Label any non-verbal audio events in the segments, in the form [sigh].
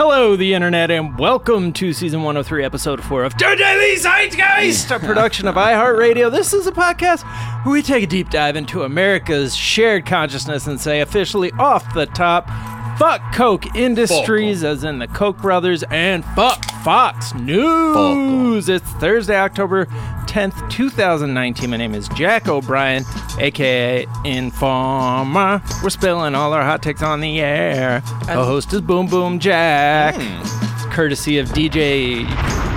Hello, the internet, and welcome to season 103, episode 4 of The Daily Zeitgeist, a production of iHeartRadio. This is a podcast where we take a deep dive into America's shared consciousness and say officially off the top, fuck Koch Industries, as in the Koch brothers, and fuck Fox News. It's Thursday, October 10th, 2019. My name is Jack O'Brien, aka Informer. We're spilling all our hot takes on the air. The host is Boom Boom Jack, hmm. courtesy of DJ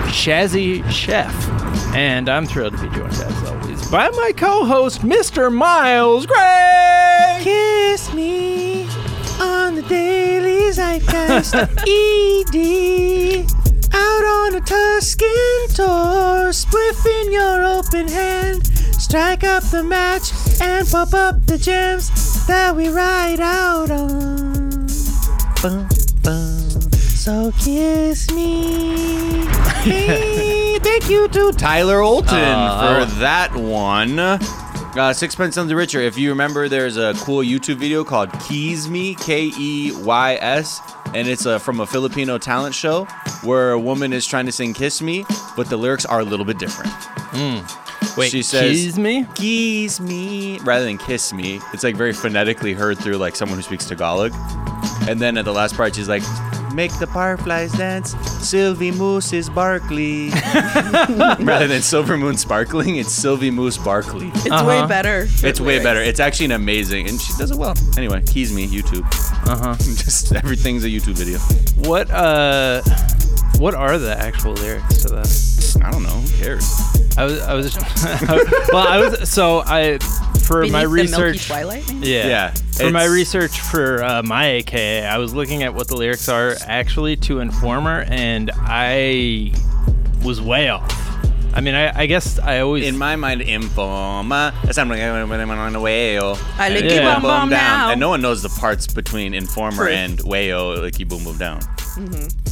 Shazzy Chef. And I'm thrilled to be joined, as always, by my co host, Mr. Miles Gray. Kiss me on the daily zeitgeist. [laughs] ED. Out on a Tuscan tour, spliff in your open hand. Strike up the match and pop up the gems that we ride out on. Bum, bum. So kiss me. [laughs] Hey, thank you to Tyler Olton Uh, for that one. Uh, Sixpence None the Richer. If you remember, there's a cool YouTube video called Keys Me, K E Y S, and it's uh, from a Filipino talent show where a woman is trying to sing Kiss Me, but the lyrics are a little bit different. Hmm. Wait, She says- kiss me? Kiss me rather than kiss me. It's like very phonetically heard through like someone who speaks Tagalog. And then at the last part, she's like, Make the fireflies dance. Sylvie Moose is Barkley. [laughs] rather than Silver Moon Sparkling, it's Sylvie Moose Barkley. It's Uh-huh. way better. It's way better. It's actually an amazing, and she does it well. Anyway, keys me YouTube. Uh huh. [laughs] Just everything's a YouTube video. What uh, what are the actual lyrics to that? I don't know. Who cares? I was, I was, [laughs] just well, I was, so I, for Beneath my the milky research, twilight. maybe? yeah, Yeah, for my it's- research for uh, my AKA, I was looking at what the lyrics are actually to Informer, and I was way off. I mean, I, I guess I always, In my mind, Informa. That's something on the whale. I And lick you boom, bum boom down. now. And no one knows the parts between Informer True. and Wayo, licky boom boom down.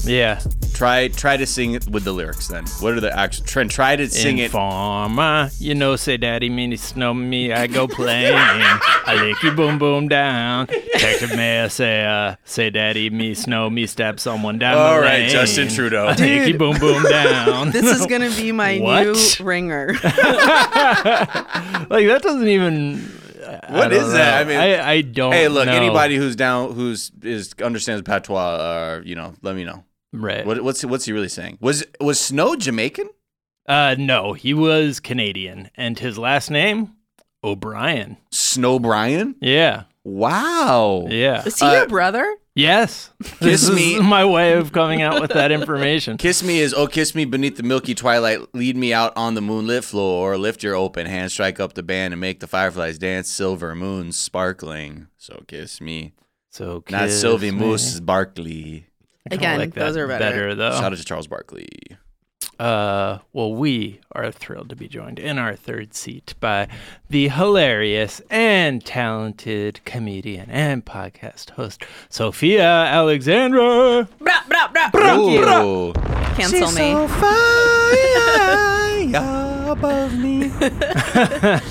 Yeah, Try try to sing it with the lyrics then. What are the actual try, try to sing it Informer, you know, say daddy, me, snow me, I go playing. I lick you, boom, boom, down. Detective Mayor say, uh, say daddy, me, snow me, stab someone down All the right, lane. Justin Trudeau. I lick you, boom, boom, down. [laughs] This is gonna be my [laughs] What? new ringer. [laughs] like that doesn't even. what is I that? I mean- I, I don't. Hey, look, know. anybody who's down who's is understands patois, uh, you know, let me know. Right. What, what's what's he really saying? Was was Snow Jamaican? Uh, no, he was Canadian, and his last name O'Brien. Snow Brian? Yeah, Wow. yeah, Is he Uh, your brother? yes. Kiss this me. is [laughs] my way of coming out with that information. [laughs] Kiss me is oh kiss me beneath the milky twilight, lead me out on the moonlit floor, lift your open hand, strike up the band, and make the fireflies dance. Silver moons sparkling, so kiss me. So kiss Not Sylvie me. Moose, Barkley. I kinda Again, like those are better. though. Shout out to Charles Barkley. Uh, well, we are thrilled to be joined in our third seat by the hilarious and talented comedian and podcast host Sofiya Alexandra. Bra, bra, bra. Thank you. Ooh. Cancel me. [laughs] above me. [laughs] [laughs] See? there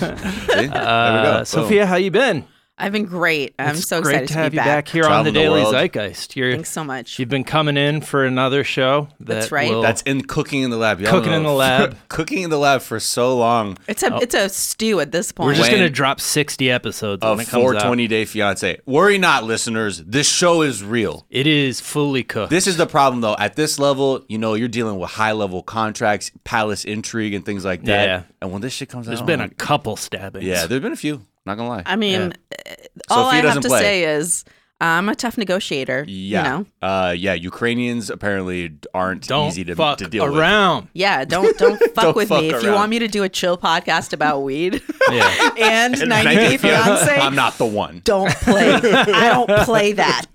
we Uh, go. Boom. Sofiya, how you been? I've been great. I'm It's so great excited to to, have be you back, back. here on the the Daily world. Zeitgeist. You're Thanks so much. you've been coming in for another show. That That's right. will- That's in cooking in the lab. Y'all Cooking know. in the lab. [laughs] cooking in the lab for so long. It's a oh. it's a stew at this point. we're just when- gonna drop sixty episodes A when it comes out. 420 day fiance. Worry not, listeners. This show is real. It is fully cooked. This is the problem, though. At this level, you know, you're dealing with high level contracts, palace intrigue, and things like that. Yeah. And when this shit comes There's out, there's been a couple stabbings. yeah, there's been a few. Not gonna lie. I mean, uh, all Sofiya I have to play. say is I'm a tough negotiator. yeah, You know. uh, yeah. Ukrainians apparently aren't Don't easy to, fuck to deal with around. Yeah, don't don't [laughs] fuck Don't with fuck me. If you want me to do a chill podcast about weed [laughs] Yeah. [laughs] and with. 90 Day Fiance, I'm not the one. don't play. I don't play that.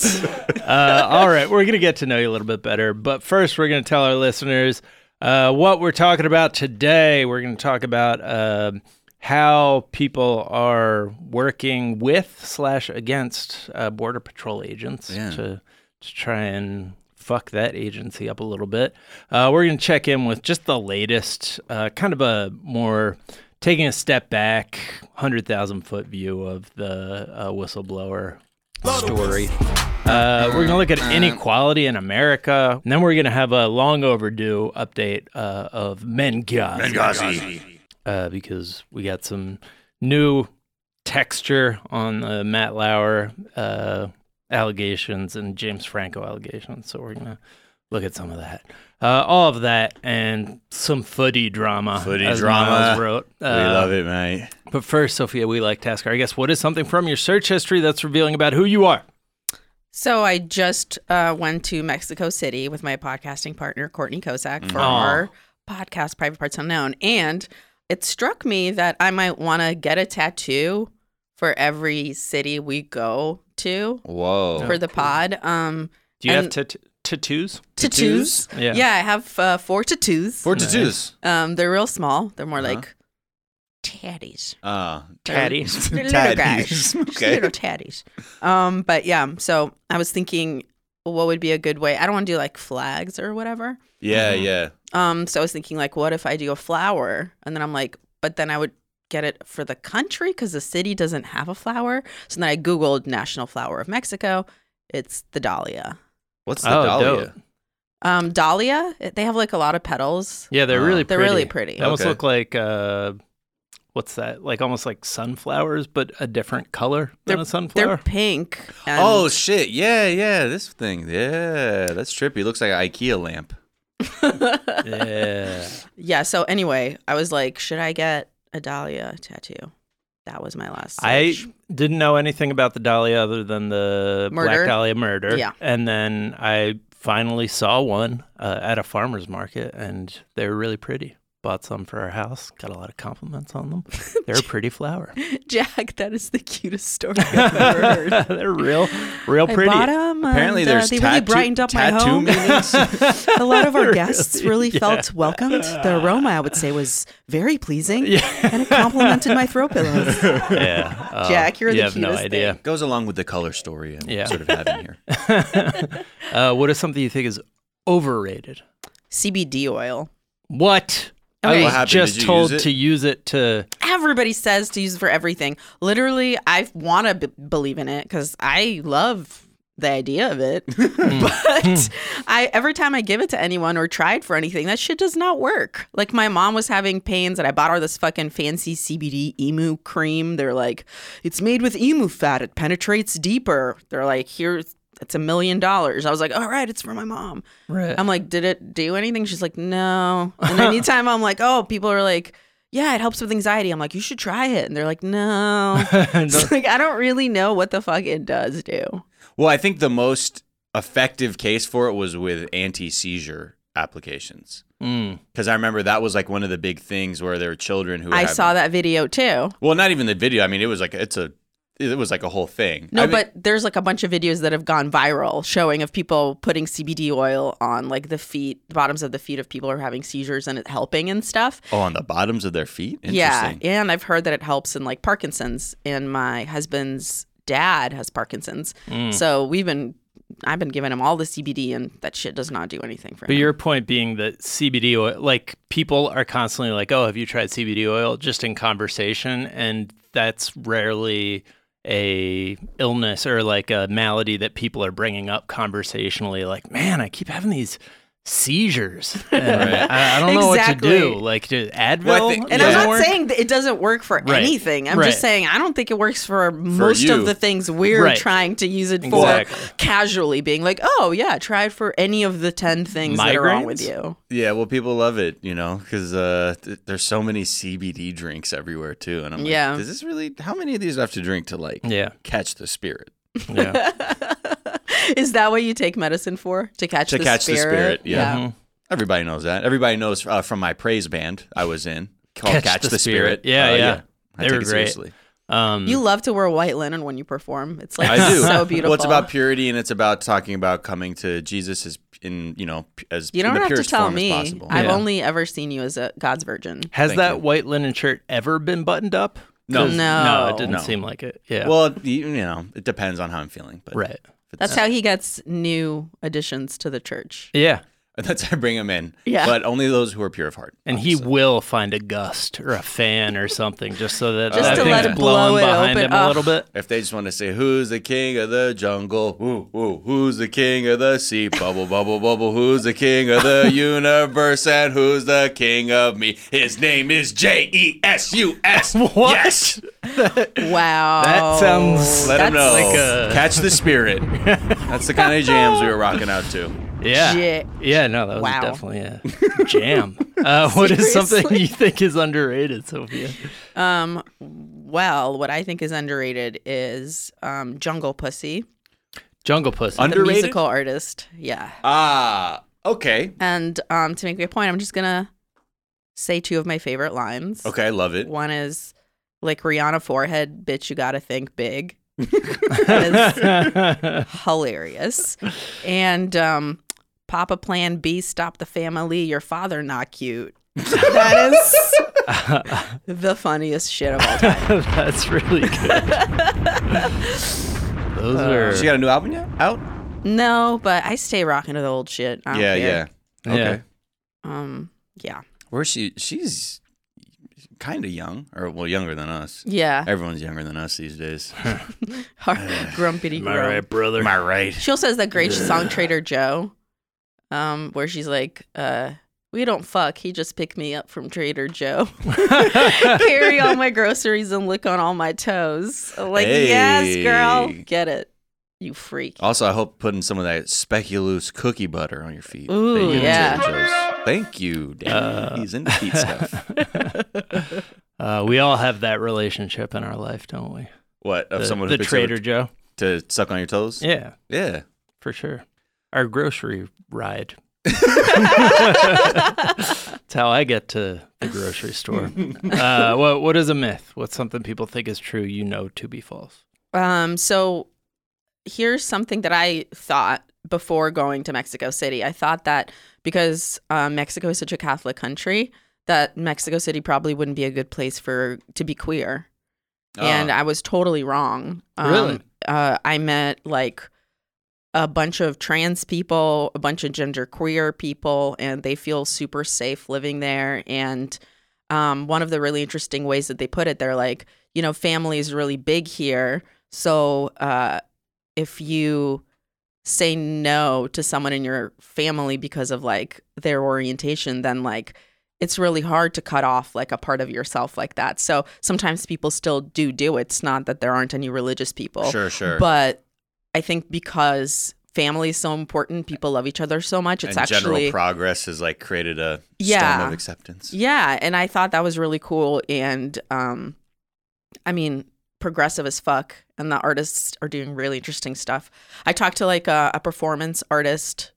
uh, all right, we're going to get to know you a little bit better. But first, we're going to tell our listeners uh, what we're talking about today. We're going to talk about um how people are working with slash against uh, border patrol agents Yeah. to to try and fuck that agency up a little bit. Uh, we're going to check in with just the latest, uh, kind of a more taking a step back, hundred thousand foot view of the uh, whistleblower story. Uh, we're gonna look at inequality in America, and then we're gonna have a long overdue update uh, of Menghazi. Uh, because we got some new texture on the Matt Lauer uh, allegations and James Franco allegations. So we're gonna look at some of that, uh, all of that, and some footy drama. Footy as drama. Miles wrote. we Uh, love it, mate. But first, Sofiya, we like to ask our guests, what is something from your search history that's revealing about who you are? So I just uh, went to Mexico City with my podcasting partner Courtney Kosak for Aw. our podcast Private Parts Unknown, and it struck me that I might want to get a tattoo for every city we go to Whoa. for the pod. Um, Do you have And- tat- tattoos? tattoos. Yeah. Yeah, I have uh, four tattoos. Four tattoos. Um, they're real small. They're more Uh-huh. like tatties. Uh, Tatties. They're little guys. [laughs] Tatties. Just Okay. little tatties. Um, but yeah, so I was thinking, what would be a good way? I don't want to do like flags or whatever. Yeah, Mhm. yeah. Um, so I was thinking, like, what if I do a flower? And then I'm like, but then I would get it for the country because the city doesn't have a flower. So then I Googled national flower of Mexico. It's the dahlia. What's the Oh, dahlia? dope. Um, dahlia, they have like a lot of petals. Yeah, they're Uh, really They're pretty. really pretty. They almost Okay. look like uh, what's that? Like almost like sunflowers, but a different color than a sunflower. They're sunflower. pink. and- Oh shit! Yeah, yeah. This thing. Yeah, that's trippy. Looks like an IKEA lamp. [laughs] yeah. yeah. So anyway, I was like, should I get a dahlia tattoo? That was my last. I didn't know anything about the Dahlia other than the Murder? Black Dahlia murder. Yeah. And then I finally saw one uh, at a farmer's market, and they were really pretty. Bought some for our house. Got a lot of compliments on them. [laughs] They're a pretty flower. Jack, that is the cutest story I've ever heard. [laughs] They're real, real pretty. I pretty. bought 'em, Apparently, and, there's uh, they tattoo, really brightened up my home. [laughs] a lot of our guests really yeah. felt welcomed. The aroma, I would say, was very pleasing, Yeah. and it complimented my throw pillows. yeah. Oh, Jack, you're you the have no cutest idea. Goes along with the color story I'm Yeah. sort of having here. uh, what is something you think is overrated? CBD oil. What? Okay. I What was happened? just Did you told use it? to use it to. Everybody says to use it for everything. Literally, I want to b- believe in it because I love the idea of it. [laughs] Hmm. [laughs] but I every time I give it to anyone or try it for anything, that shit does not work. Like my mom was having pains and I bought her this fucking fancy CBD emu cream. They're like, it's made with emu fat. It penetrates deeper. They're like, here's it's a million dollars. I was like, all right, it's for my mom. Right. I'm like, did it do anything? She's like, no. And [laughs] anytime I'm like, oh, people are like, yeah, it helps with anxiety. I'm like, you should try it. And they're like, no. [laughs] It's like, I don't really know what the fuck it does do. Well, I think the most effective case for it was with anti-seizure applications. Mm. Because I remember that was like one of the big things where there were children who I having- saw that video too. Well, not even the video. I mean, it was like it's a, it was like a whole thing. No, I mean- but there's like a bunch of videos that have gone viral showing of people putting CBD oil on like the feet, the bottoms of the feet of people who are having seizures and it helping and stuff. oh, on the bottoms of their feet. Yeah, and I've heard that it helps in like Parkinson's. And my husband's dad has Parkinson's, Mm. so we've been, I've been giving him all the CBD, and that shit does not do anything for But him. But your point being that CBD oil, like people are constantly like, "Oh, have you tried CBD oil?" Just in conversation, and that's rarely a illness or like a malady that people are bringing up conversationally. Like, man, I keep having these seizures. [laughs] And Right. I, I don't know what to do. Like, do Advil? Well, think- and Yeah. I'm doesn't work? saying that it doesn't work for Right. anything. I'm Right. just saying I don't think it works for most you. of the things we're Right. trying to use it Exactly. for casually being like, oh yeah, try it for any of the 10 things that are wrong with you. Yeah, well, people love it, you know, because uh, th- there's so many CBD drinks everywhere too, and I'm like, Yeah. is this really? How many of these do I have to drink to like Yeah, catch the spirit? yeah. [laughs] [laughs] Is that what you take medicine for? To catch To the catch the spirit? spirit, yeah. Mhm. Everybody knows that. Everybody knows uh, from my praise band I was in called Catch, the, Spirit. Yeah, Uh, yeah. I They take were it great. seriously. Um, You love to wear white linen when you perform. It's like I do. [laughs] so beautiful. Well, it's about purity, and it's about talking about coming to Jesus as in you know as you don't the have to tell me. I've Yeah. only ever seen you as a God's virgin. has Thank that you. white linen shirt ever been buttoned up? No. 'Cause- No. no, it didn't No. seem like it. Yeah, Well, you, you know, it depends on how I'm feeling, but right. That's how he gets new additions to the church. Yeah, [laughs] that's how I bring him in. Yeah. But only those who are pure of heart. And he will find a gust or a fan or something just so that [laughs] Just that to let it blowing blow it behind open. him a little bit. If they just want to say, "Who's the king of the jungle? Ooh, ooh, who's the king of the sea? Bubble, bubble, bubble. Who's the king of the [laughs] universe? And who's the king of me? His name is J E S U S. What? Yes. Wow. That sounds Let him know. like a- Catch the spirit. That's the kind of jams we were rocking out to. Yeah. Shit. Yeah, no, that was Wow. definitely a jam. [laughs] Uh, what is something you think is underrated, Sofiya? Um, well, what I think is underrated is um, Jungle Pussy, Jungle Pussy. Under- the Underrated? musical artist. Yeah. Ah, okay. And um, to make my point, I'm just gonna say two of my favorite lines. Okay, I love it. One is like Rihanna forehead, bitch, you gotta think big. [laughs] that is hilarious. And um, Papa Plan B, stop the family. Your father not cute. [laughs] That is [laughs] the funniest shit of all time. [laughs] That's really good. Those are She got a new album yet? Out? No, but I stay rocking to the old shit. I Yeah, care. yeah. Okay. Yeah. Um, yeah, Where's she? She's kind of young, or well, younger than us. yeah. Everyone's younger than us these days. Grumpity Am I grump. right, brother? Am I right? She also has that great song Trader Joe, um, where she's like, uh, "We don't fuck. He just picked me up from Trader Joe. [laughs] Carry all my groceries and lick on all my toes." I'm like, yes, girl, get it, you freak. Also, I hope putting some of that speculoos cookie butter on your feet. Ooh, you yeah. Trader Thank you, Danny. Uh, He's into feet stuff. [laughs] Uh, we all have that relationship in our life, don't we? What of The, someone the who Trader Joe. to suck on your toes? Yeah, Yeah. for sure. Our grocery ride. That's how I get to the grocery store. [laughs] Uh, what what is a myth? What's something people think is true you know to be false? Um, so here's something that I thought before going to Mexico City. I thought that because um, Mexico is such a Catholic country, that Mexico City probably wouldn't be a good place for to be queer. And Ah. I was totally wrong. Really? Uh, I met like a bunch of trans people, a bunch of gender queer people, and they feel super safe living there. And um, one of the really interesting ways that they put it, they're like, you know, family is really big here. So uh, if you say no to someone in your family because of like their orientation, then like it's really hard to cut off like a part of yourself like that. So sometimes people still do do it. It's not that there aren't any religious people. Sure, sure. But I think because family is so important, people love each other so much. It's and actually general progress has like created a Yeah. storm of acceptance. yeah, and I thought that was really cool. And um, I mean, progressive as fuck, and the artists are doing really interesting stuff. I talked to like a, a performance artist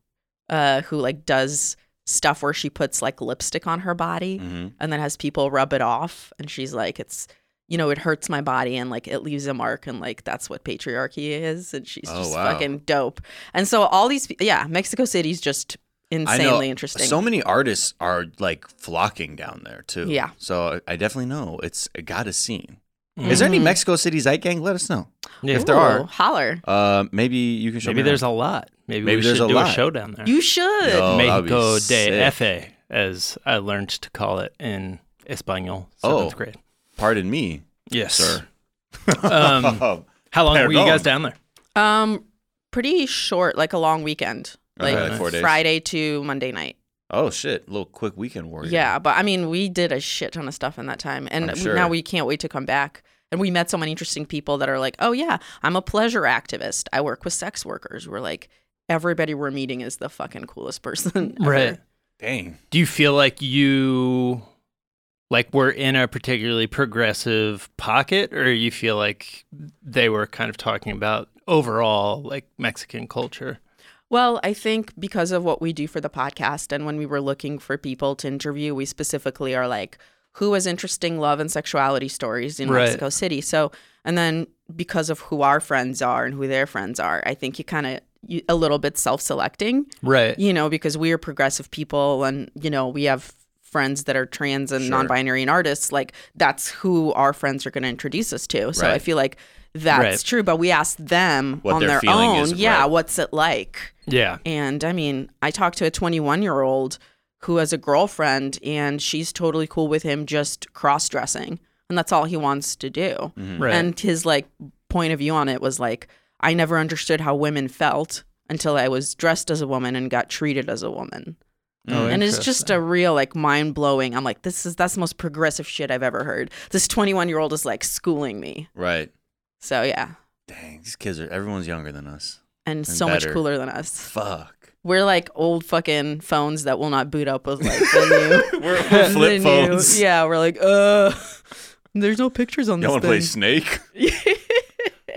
uh, who like does stuff where she puts like lipstick on her body hmm and then has people rub it off, and she's like, it's you know, it hurts my body and like it leaves a mark, and like that's what patriarchy is, and she's Oh, just wow. fucking dope. And so all these, yeah, Mexico City's just I know insanely interesting. so many artists are like flocking down there too. Yeah. So I definitely know it's got a scene. Is there any. Mexico City Zeit gang? Let us know. Yeah. If there are, holler. uh, maybe you can show Maybe me. there's around. a lot. Maybe, Maybe we there's should a do lot. a show down there. You should. No. that'd be Mexico de sick. F, as I learned to call it in Espanol, Oh. seventh grade. Pardon me, Yes, sir. [laughs] Um, [laughs] how long were you guys down there? Um, pretty short, like a long weekend, Okay, like like four days. Friday to Monday night. oh shit! A little quick weekend warrior. Yeah, but I mean, we did a shit ton of stuff in that time, and I'm we- sure. now we can't wait to come back. And we met so many interesting people that are like, "Oh yeah, I'm a pleasure activist. I work with sex workers." We're like, everybody we're meeting is the fucking coolest person. [laughs] ever. Right. Dang. Do you feel like you like were in a particularly progressive pocket, or you feel like they were kind of talking about overall like Mexican culture? Well, I think because of what we do for the podcast, and when we were looking for people to interview, we specifically are like, who has interesting love and sexuality stories in Right. Mexico City? So, and then because of who our friends are and who their friends are, I think you kind of a little bit self-selecting, Right. you know, because we are progressive people, and you know, we have friends that are trans and Sure. non-binary and artists. Like that's who our friends are going to introduce us to. So I feel like that's Right. true. But we asked them What on their their own, is, yeah, right. what's it like? Yeah. And I mean, I talked to a 21 year old who has a girlfriend and she's totally cool with him just cross dressing. And that's all he wants to do. Mm-hmm. Right. And his like point of view on it was like, I never understood how women felt until I was dressed as a woman and got treated as a woman. Oh, and it's just a real like mind blowing. I'm like, this is that's the most progressive shit I've ever heard. This 21 year old is like schooling me. Right. So yeah, Dang, these kids are everyone's younger than us. and so much cooler than us. Fuck. We're like old fucking phones that will not boot up with like the new [laughs] We're, we're [laughs] flip the new- phones. yeah, we're like, uh, there's no pictures on You this want to play. Snake? [laughs]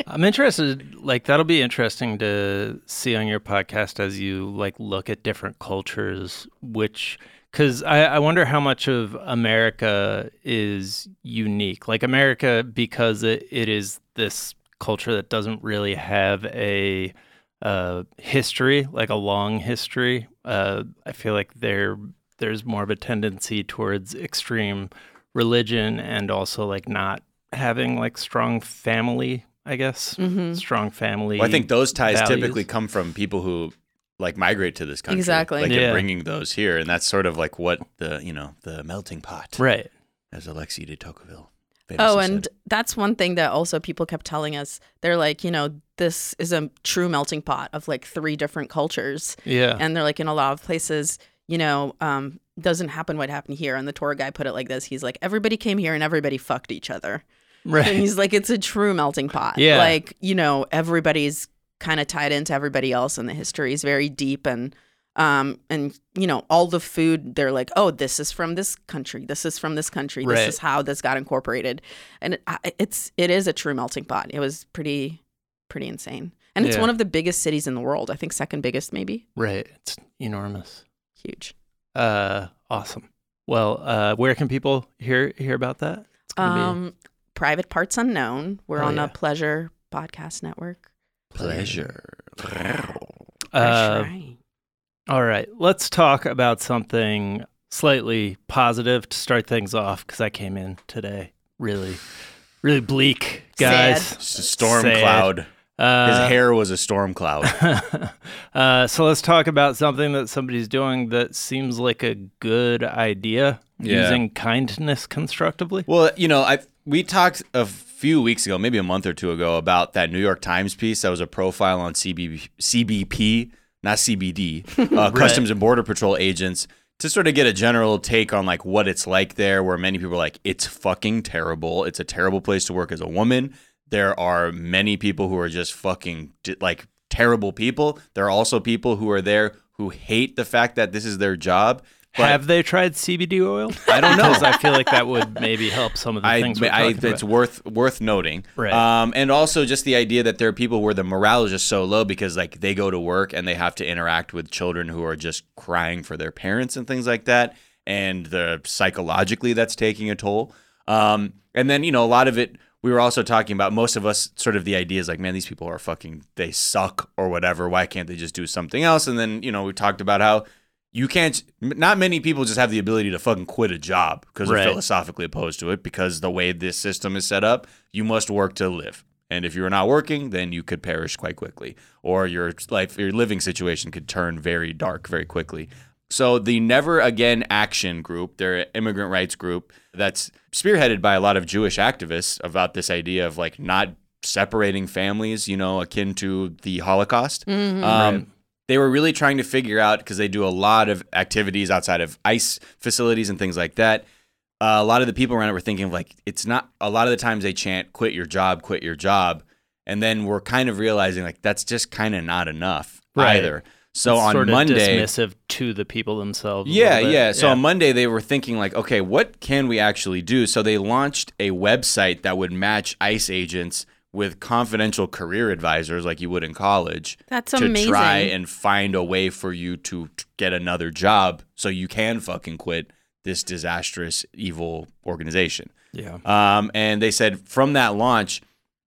I'm interested. Like that'll be interesting to see on your podcast as you like look at different cultures. Which, because I, I wonder how much of America is unique. Like America, because it, it is this culture that doesn't really have a uh, history, like a long history. Uh, I feel like there there's more of a tendency towards extreme religion and also like not having like strong family. I guess Mhm. strong family. Well, I think those ties values. typically come from people who like migrate to this country. Exactly. Like Yeah. they're bringing those here, and that's sort of like what the you know the melting pot, right. as Alexis de Tocqueville. Oh, and said. that's one thing that also people kept telling us. They're like, you know, this is a true melting pot of like three different cultures. Yeah. And they're like, in a lot of places, you know, um, doesn't happen what happened here. And the tour guy put it like this He's like, everybody came here and everybody fucked each other. And right. he's like, it's a true melting pot. Yeah. Like, you know, everybody's kind of tied into everybody else and the history is very deep and um and you know all the food they're like oh this is from this country this is from this country Right. this is how this got incorporated and it, it's it is a true melting pot it was pretty pretty insane and it's Yeah. one of the biggest cities in the world i think second biggest maybe Right. It's enormous. huge Uh, awesome. Well, uh, where can people hear hear about that? It's gonna um private parts unknown we're Oh, on yeah. a pleasure podcast network pleasure. Uh, all right. Let's talk about something slightly positive to start things off because I came in today really, really bleak, guys. Sad. Storm Sad. cloud. Uh, His hair was a storm cloud. [laughs] uh, so let's talk about something that somebody's doing that seems like a good idea. Yeah. Using kindness constructively. Well, you know, I we talked a few weeks ago, maybe a month or two ago, about that New York Times piece that was a profile on CB, CBP, not CBD, uh, [laughs] Customs and Border Patrol agents, to sort of get a general take on like what it's like there. Where many people are like, it's fucking terrible. It's a terrible place to work as a woman. There are many people who are just fucking like terrible people. There are also people who are there who hate the fact that this is their job. But Have they tried CBD oil? I don't [laughs] know. I feel like that would maybe help some of the I, things we're I, talking it's about. worth worth noting, Right. Um, and also just the idea that there are people where the morale is just so low because like they go to work and they have to interact with children who are just crying for their parents and things like that, and the psychologically that's taking a toll. Um, and then you know a lot of it. We were also talking about most of us sort of the idea is like, man, these people are fucking, they suck or whatever. Why can't they just do something else? And then you know we talked about how you can't not many people just have the ability to fucking quit a job because Right. they're philosophically opposed to it because the way this system is set up you must work to live and if you're not working then you could perish quite quickly or your life your living situation could turn very dark very quickly so the never again action group they're an immigrant rights group that's spearheaded by a lot of jewish activists about this idea of like not separating families you know akin to the holocaust Mm-hmm. um, they were really trying to figure out because they do a lot of activities outside of ice facilities and things like that. Uh, a lot of the people around it were thinking like it's not. A lot of the times they chant "quit your job, quit your job," and then we're kind of realizing like that's just kind of not enough Right. either. So It's on sort of Monday, dismissive to the people themselves. yeah, yeah. So on Monday they were thinking like, okay, what can we actually do? So they launched a website that would match ICE agents with confidential career advisors like you would in college That's to amazing. try and find a way for you to t- get another job so you can fucking quit this disastrous evil organization. yeah, Um, and they said from that launch,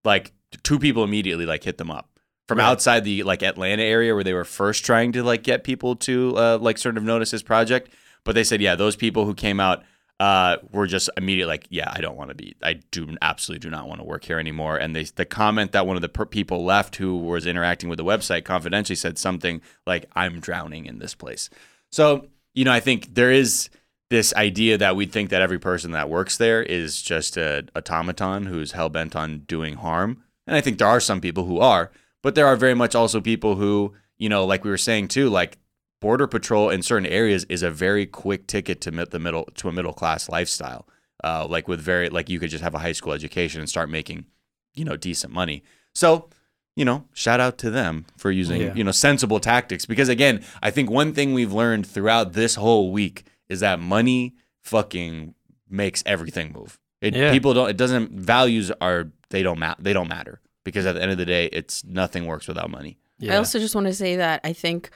like two people immediately like hit them up from outside the like Atlanta area where they were first trying to like get people to uh, like sort of notice this project. But they said, yeah, those people who came out uh, were just immediately like, yeah, I don't want to be, I do absolutely do not want to work here anymore. And they, the comment that one of the per- people left who was interacting with the website confidentially said something like, I'm drowning in this place. So, you know, I think there is this idea that we think that every person that works there is just a automaton who's hell bent on doing harm. And I think there are some people who are, but there are very much also people who, you know, like we were saying too, like border patrol in certain areas is a very quick ticket to the middle to a middle class lifestyle. Uh, like with very like you could just have a high school education and start making, you know, decent money. So, you know, shout out to them for using Yeah. you know sensible tactics because again, I think one thing we've learned throughout this whole week is that money fucking makes everything move. It, Yeah. People don't. It doesn't. Values are they don't ma- They don't matter because at the end of the day, it's nothing works without money. Yeah. I also just want to say that I think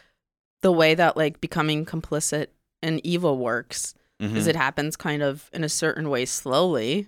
the way that like becoming complicit in evil works Mhm. is it happens kind of in a certain way slowly,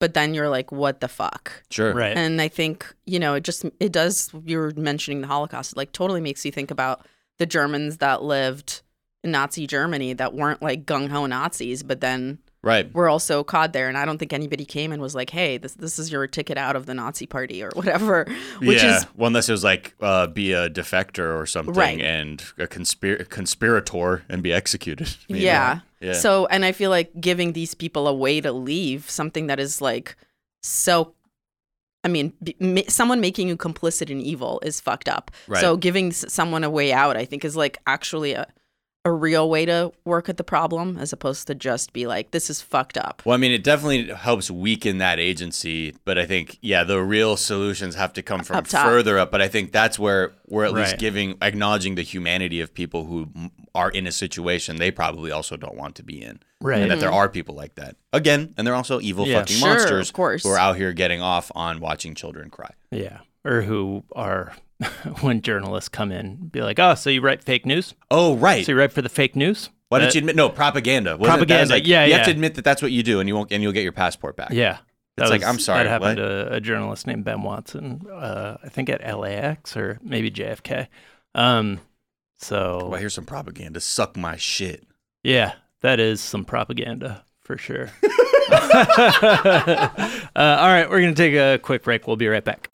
but then you're like, what the fuck? Sure. right. And I think, you know, it just, it does, you were mentioning the Holocaust, it like totally makes you think about the Germans that lived in Nazi Germany that weren't like gung ho Nazis, but then Right. were also caught there. And I don't think anybody came and was like, hey, this, this is your ticket out of the Nazi party or whatever, [laughs] which yeah. is well, unless it was like uh, be a defector or something Right. and a conspir- conspirator and be executed. [laughs] maybe. Yeah. Yeah. So, and I feel like giving these people a way to leave, something that is like so. I mean, b- someone making you complicit in evil is fucked up. Right. So, giving s- someone a way out, I think, is like actually a, a real way to work at the problem as opposed to just be like, this is fucked up. Well, I mean, it definitely helps weaken that agency, but I think, yeah, the real solutions have to come from Up further up. But I think that's where we're at least giving, acknowledging the humanity of people who are in a situation they probably also don't want to be in, right. and that there mm-hmm. are people like that again, and they're also evil Yeah. fucking Sure, monsters of course. who are out here getting off on watching children cry. Yeah. Or who are, [laughs] when journalists come in, be like, oh, so you write fake news? Oh, right. So you write for the fake news? Why don't you admit? No, propaganda. Wasn't was Propaganda, like- yeah, You yeah. have to admit that that's what you do, and you won't, and you'll get your passport back. Yeah. It's like, I'm sorry, That happened what? to a journalist named Ben Watson, uh, I think at LAX or maybe JFK. Um, so, Well, here's some propaganda. Suck my shit. yeah, that is some propaganda for sure. [laughs] [laughs] uh, all right, we're going to take a quick break. We'll be right back.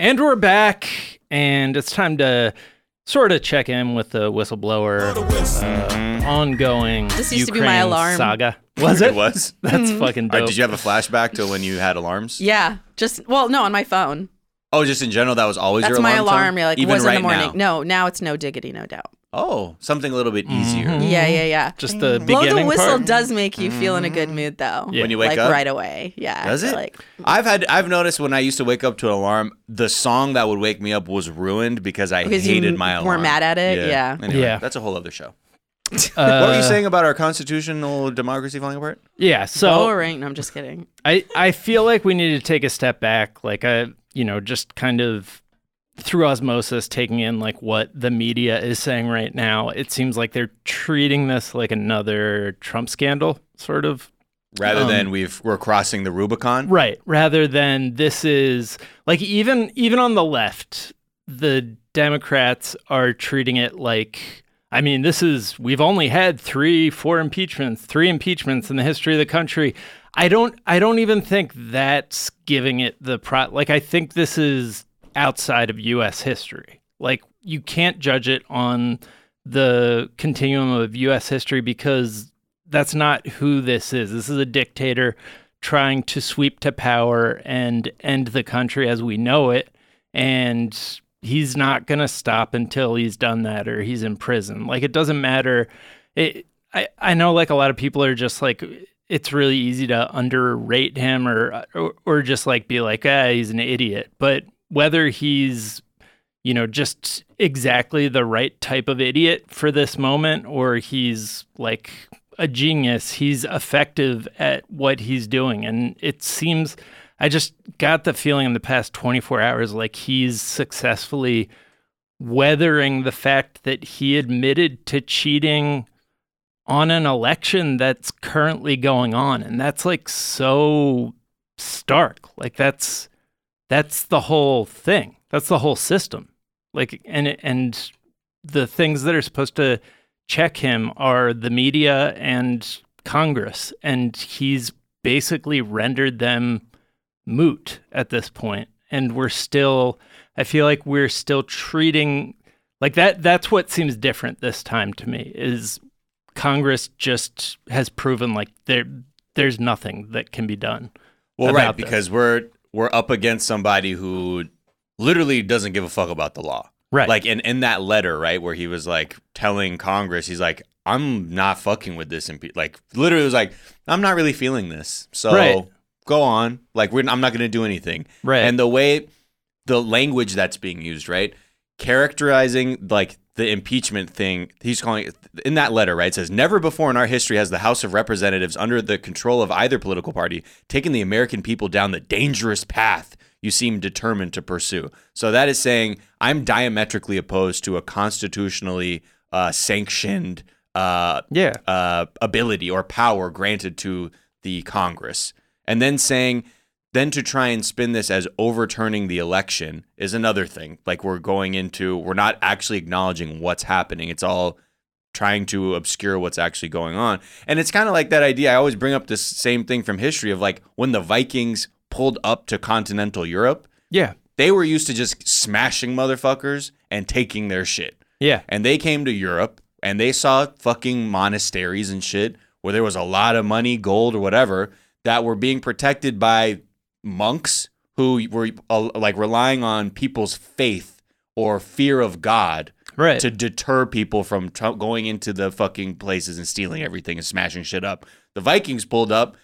And we're back, and it's time to sort of check in with the whistleblower uh, ongoing This used to be my alarm. saga. Was it? It was. [laughs] That's fucking All right, dope. did you have a flashback to when you had alarms? Yeah. Just, well, no, on my phone. Oh, just in general, that was always That's your my alarm. alarm. tone? You're like, Even was right in the morning. Now. No, now it's no diggity, no doubt. Oh, something a little bit easier. Mhm. Yeah, yeah, yeah. Just the Well, beginning the whistle part. does make you feel in a good mood, though. Yeah. When you wake like up, right away. Yeah. I does feel it? Like, I've had I've noticed when I used to wake up to an alarm, the song that would wake me up was ruined because I Because hated m- my were alarm. mad at it? Yeah. Anyway, Yeah. that's a whole other show. Uh, [laughs] what were you saying about our constitutional democracy falling apart? Yeah. So boring. No, I'm just kidding. I I feel like we need to take a step back, like I you know just kind of through osmosis taking in like what the media is saying right now. It seems like they're treating this like another Trump scandal, sort of. Rather Um, than we've we're crossing the Rubicon. Right. Rather than this is like even even on the left, the Democrats are treating it like I mean, this is we've only had three, four impeachments, three impeachments in the history of the country. I don't I don't even think that's giving it the pro like I think this is outside of US history. Like you can't judge it on the continuum of US history because that's not who this is. This is a dictator trying to sweep to power and end the country as we know it. And he's not going to stop until he's done that or he's in prison. Like, it doesn't matter. It, I, I know, like, a lot of people are just like, it's really easy to underrate him or, or, or just like be like, ah, he's an idiot. But whether he's, you know, just exactly the right type of idiot for this moment or he's like a genius. He's effective at what he's doing. And it seems, I just got the feeling in the past 24 hours like he's successfully weathering the fact that he admitted to cheating on an election that's currently going on. And that's like so stark. Like that's. That's the whole thing. That's the whole system. Like and and the things that are supposed to check him are the media and Congress and he's basically rendered them moot at this point. and we're still I feel like we're still treating like that that's what seems different this time to me is Congress just has proven like there there's nothing that can be done. Well, right, about this. because we're we're up against somebody who literally doesn't give a fuck about the law. Right. Like in, in that letter, right, where he was like telling Congress, he's like, I'm not fucking with this. Impe-. Like literally was like, I'm not really feeling this. So Right. go on. Like we're, I'm not going to do anything. Right. And the way, the language that's being used, right, characterizing like the impeachment thing, he's calling it in that letter, right? It says, Never before in our history has the House of Representatives, under the control of either political party, taken the American people down the dangerous path you seem determined to pursue. So that is saying, I'm diametrically opposed to a constitutionally uh, sanctioned uh, yeah. uh, ability or power granted to the Congress. And then saying, then to try and spin this as overturning the election is another thing. Like we're going into, we're not actually acknowledging what's happening. It's all trying to obscure what's actually going on. And it's kind of like that idea. I always bring up this same thing from history of like when the Vikings pulled up to continental Europe, Yeah. they were used to just smashing motherfuckers and taking their shit Yeah. and they came to Europe and they saw fucking monasteries and shit where there was a lot of money, gold, or whatever that were being protected by monks who were uh, like relying on people's faith or fear of God Right. to deter people from tr- going into the fucking places and stealing everything and smashing shit up. The Vikings pulled up.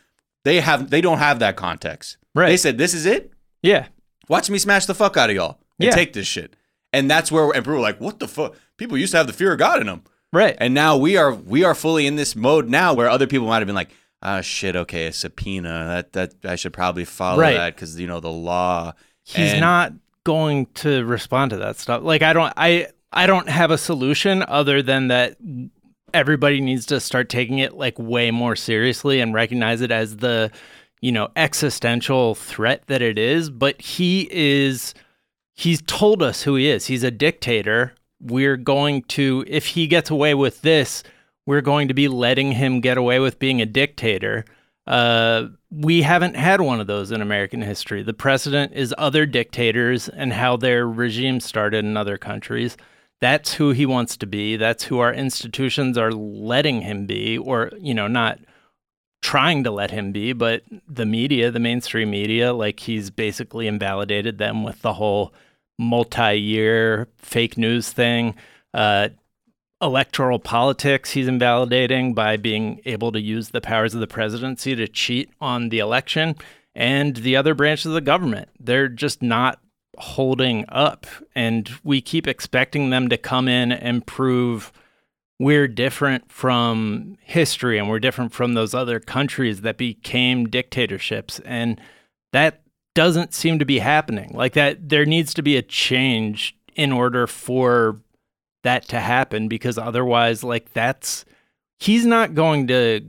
They have they don't have that context. Right. They said, "This is it. yeah. Watch me smash the fuck out of y'all and Yeah. take this shit." And that's where and people were like, "What the fuck?" People used to have the fear of God in them. Right. And now we are we are fully in this mode now where other people might have been like, ah shit, okay, a subpoena. That that I should probably follow Right. that because you know the law. He's And- not going to respond to that stuff. Like I don't I I don't have a solution other than that everybody needs to start taking it like way more seriously and recognize it as the, you know, existential threat that it is, but he is he's told us who he is. He's a dictator. We're going to if he gets away with this, we're going to be letting him get away with being a dictator. Uh, we haven't had one of those in American history. The precedent is other dictators and how their regime started in other countries. That's who he wants to be. That's who our institutions are letting him be, or, you know, not trying to let him be, but the media, the mainstream media, like he's basically invalidated them with the whole multi year fake news thing. Uh, electoral politics he's invalidating by being able to use the powers of the presidency to cheat on the election and the other branches of the government. They're just not holding up and we keep expecting them to come in and prove we're different from history and we're different from those other countries that became dictatorships and that doesn't seem to be happening. Like that there needs to be a change in order for that to happen because otherwise like that's he's not going to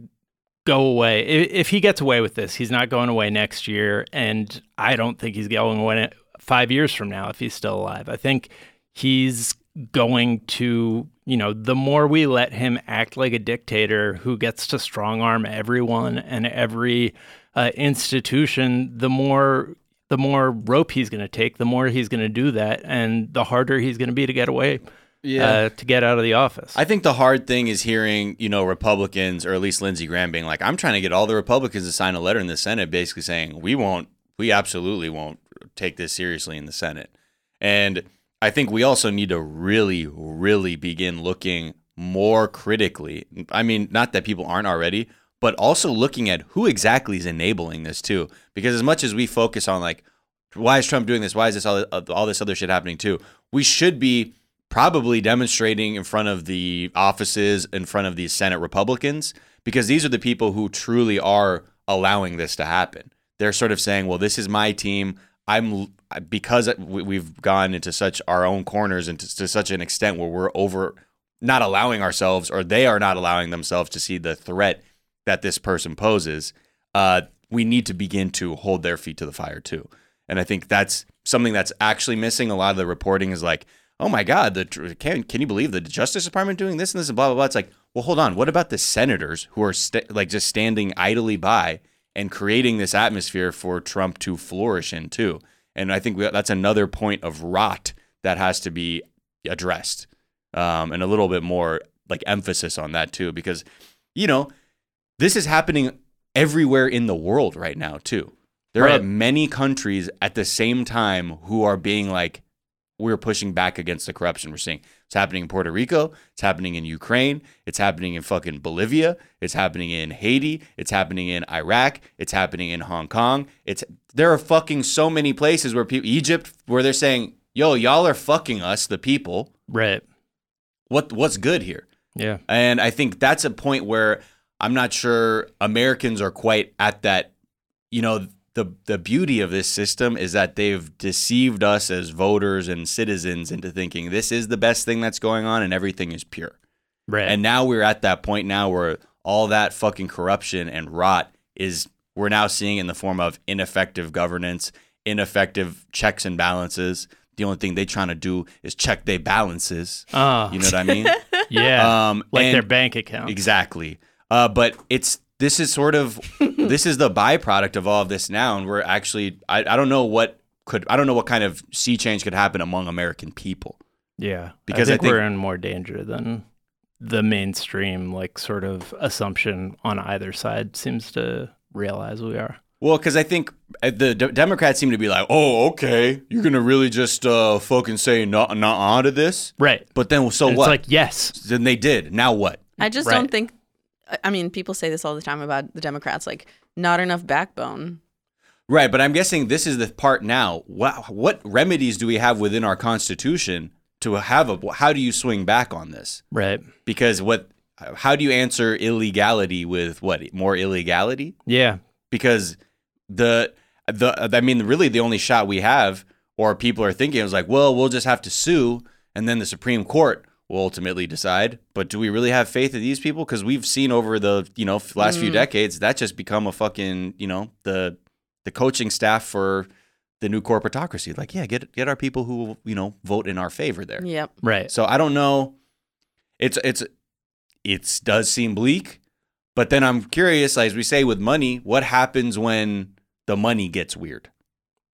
go away. If, he gets away with this he's not going away next year and i don't think he's going away five years from now if he's still alive. I think he's going to you know the more we let him act like a dictator who gets to strong arm everyone and every uh, institution the more the more rope he's going to take the more he's going to do that and the harder he's going to be to get away uh, to get out of the office. I think the hard thing is hearing, you know, Republicans or at least Lindsey Graham being like, I'm trying to get all the Republicans to sign a letter in the Senate basically saying, we won't, we absolutely won't take this seriously in the Senate. And I think we also need to really, really begin looking more critically. I mean, not that people aren't already, but also looking at who exactly is enabling this too. Because as much as we focus on like, why is Trump doing this? Why is this all, all this other shit happening too? We should be probably demonstrating in front of the offices, in front of the Senate Republicans, because these are the people who truly are allowing this to happen. They're sort of saying, well, this is my team. I'm because we- we've gone into such our own corners and to, to such an extent where we're over not allowing ourselves or they are not allowing themselves to see the threat that this person poses. Uh, we need to begin to hold their feet to the fire too. And I think that's something that's actually missing. A lot of the reporting is like, oh my God, the can, can you believe the Justice Department doing this and this and blah, blah, blah. It's like, well, hold on. What about the senators who are st- like just standing idly by and creating this atmosphere for Trump to flourish in too? And I think we, that's another point of rot that has to be addressed um, and a little bit more like emphasis on that too, because you know this is happening everywhere in the world right now too. There Right. are many countries at the same time who are being like, we're pushing back against the corruption we're seeing. It's happening in Puerto Rico. It's happening in Ukraine. It's happening in fucking Bolivia. It's happening in Haiti. It's happening in Iraq. It's happening in Hong Kong. It's there are fucking so many places where people Egypt where they're saying, "Yo, y'all are fucking us, the people. Right. What what's good here?" Yeah. And I think that's a point where I'm not sure Americans are quite at that. You know, the the beauty of this system is that they've deceived us as voters and citizens into thinking this is the best thing that's going on and everything is pure. Right. And now we're at that point now where all that fucking corruption and rot is we're now seeing in the form of ineffective governance, ineffective checks and balances. The only thing they're trying to do is check their balances. oh, You know what I mean? [laughs] yeah. um, like and- their bank account. Exactly. Uh, but it's this is sort of [laughs] this is the byproduct of all of this now, and we're actually I, I don't know what could I don't know what kind of sea change could happen among American people. Yeah, Because I I think, think- we're in more danger than the mainstream like sort of assumption on either side seems to realize we are. Well, because I think uh, the D- Democrats seem to be like, oh, okay, you're gonna really just uh, fucking say not not on to this, Right. but then so And what? It's like yes. then they did. Now what? I just Right. don't think. I- I mean, people say this all the time about the Democrats, like not enough backbone. Right, but I'm guessing this is the part now. What what remedies do we have within our Constitution to have a? How do you swing back on this? Right. because what how do you answer illegality with what more illegality Yeah. because the the i mean really the only shot we have or people are thinking is like well we'll just have to sue and then the supreme court will ultimately decide but do we really have faith in these people because we've seen over the you know last few mm. decades that just become a fucking you know the the coaching staff for the new corporatocracy like yeah get get our people who will you know vote in our favor there Yep. Right. so I don't know. It's it's it does seem bleak, but then I'm curious, as we say with money, what happens when the money gets weird?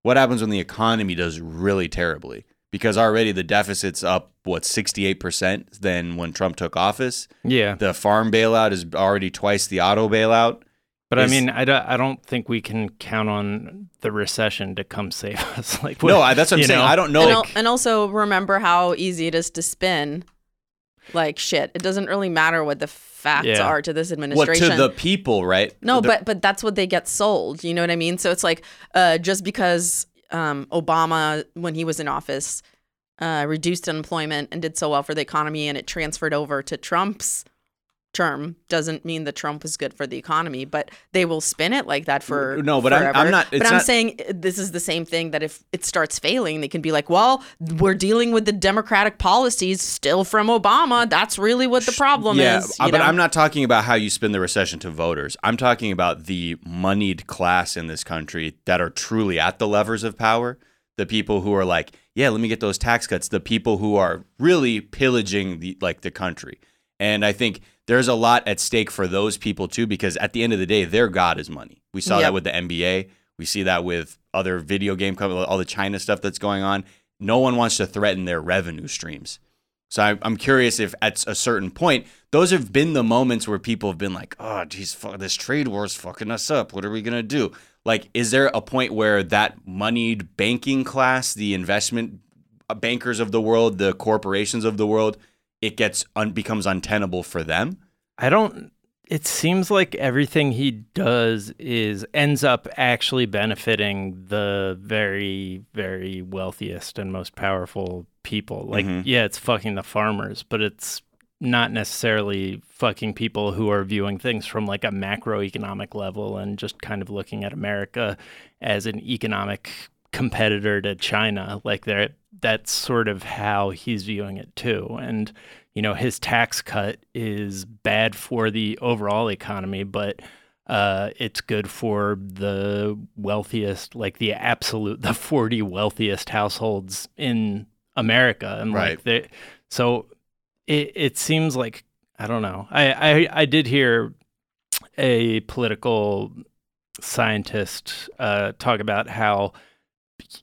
What happens when the economy does really terribly? Because already the deficit's up what 68% than when Trump took office. Yeah. The farm bailout is already twice the auto bailout. But I mean, I don't, I don't think we can count on the recession to come save [laughs] us. Like, No, I, that's what I'm saying. know? I don't know. and, al- and also remember how easy it is to spin like shit. It doesn't really matter what the facts Yeah. are to this what administration. to the people, right? No, The- but but that's what they get sold. You know what I mean? So it's like uh, just because um, Obama, when he was in office, uh, reduced unemployment and did so well for the economy, and it transferred over to Trump's term, doesn't mean that Trump was good for the economy. But they will spin it like that for No, but I'm- I'm not- But I'm not- saying uh, this is the same thing that if it starts failing, they can be like, "Well, we're dealing with the Democratic policies still from Obama. That's really what the problem yeah, is." uh, you but know? I'm not talking about how you spin the recession to voters. I'm talking about the moneyed class in this country that are truly at the levers of power. The people who are like, yeah, let me get those tax cuts. The people who are really pillaging the like the country. And I think there's a lot at stake for those people too, because at the end of the day, their god is money. We saw Yep. that with the NBA. We see that with other video game companies, all the China stuff that's going on. No one wants to threaten their revenue streams. So I, I'm curious if at a certain point, those have been the moments where people have been like, "Oh, geez, fu- this trade war is fucking us up. What are we gonna do?" Like, is there a point where that moneyed banking class, the investment uh, bankers of the world, the corporations of the world, it gets un- becomes untenable for them? I don't. It seems like everything he does is ends up actually benefiting the very, very wealthiest and most powerful people. Like, Mhm. yeah, it's fucking the farmers, but it's not necessarily fucking people who are viewing things from like a macroeconomic level and just kind of looking at America as an economic competitor to China. Like, they're that's sort of how he's viewing it too. And you know, his tax cut is bad for the overall economy, but uh, it's good for the wealthiest, like the absolute, the 40 wealthiest households in America. And Right. like, they, so it, it seems like, I don't know. I, I, I did hear a political scientist uh, talk about how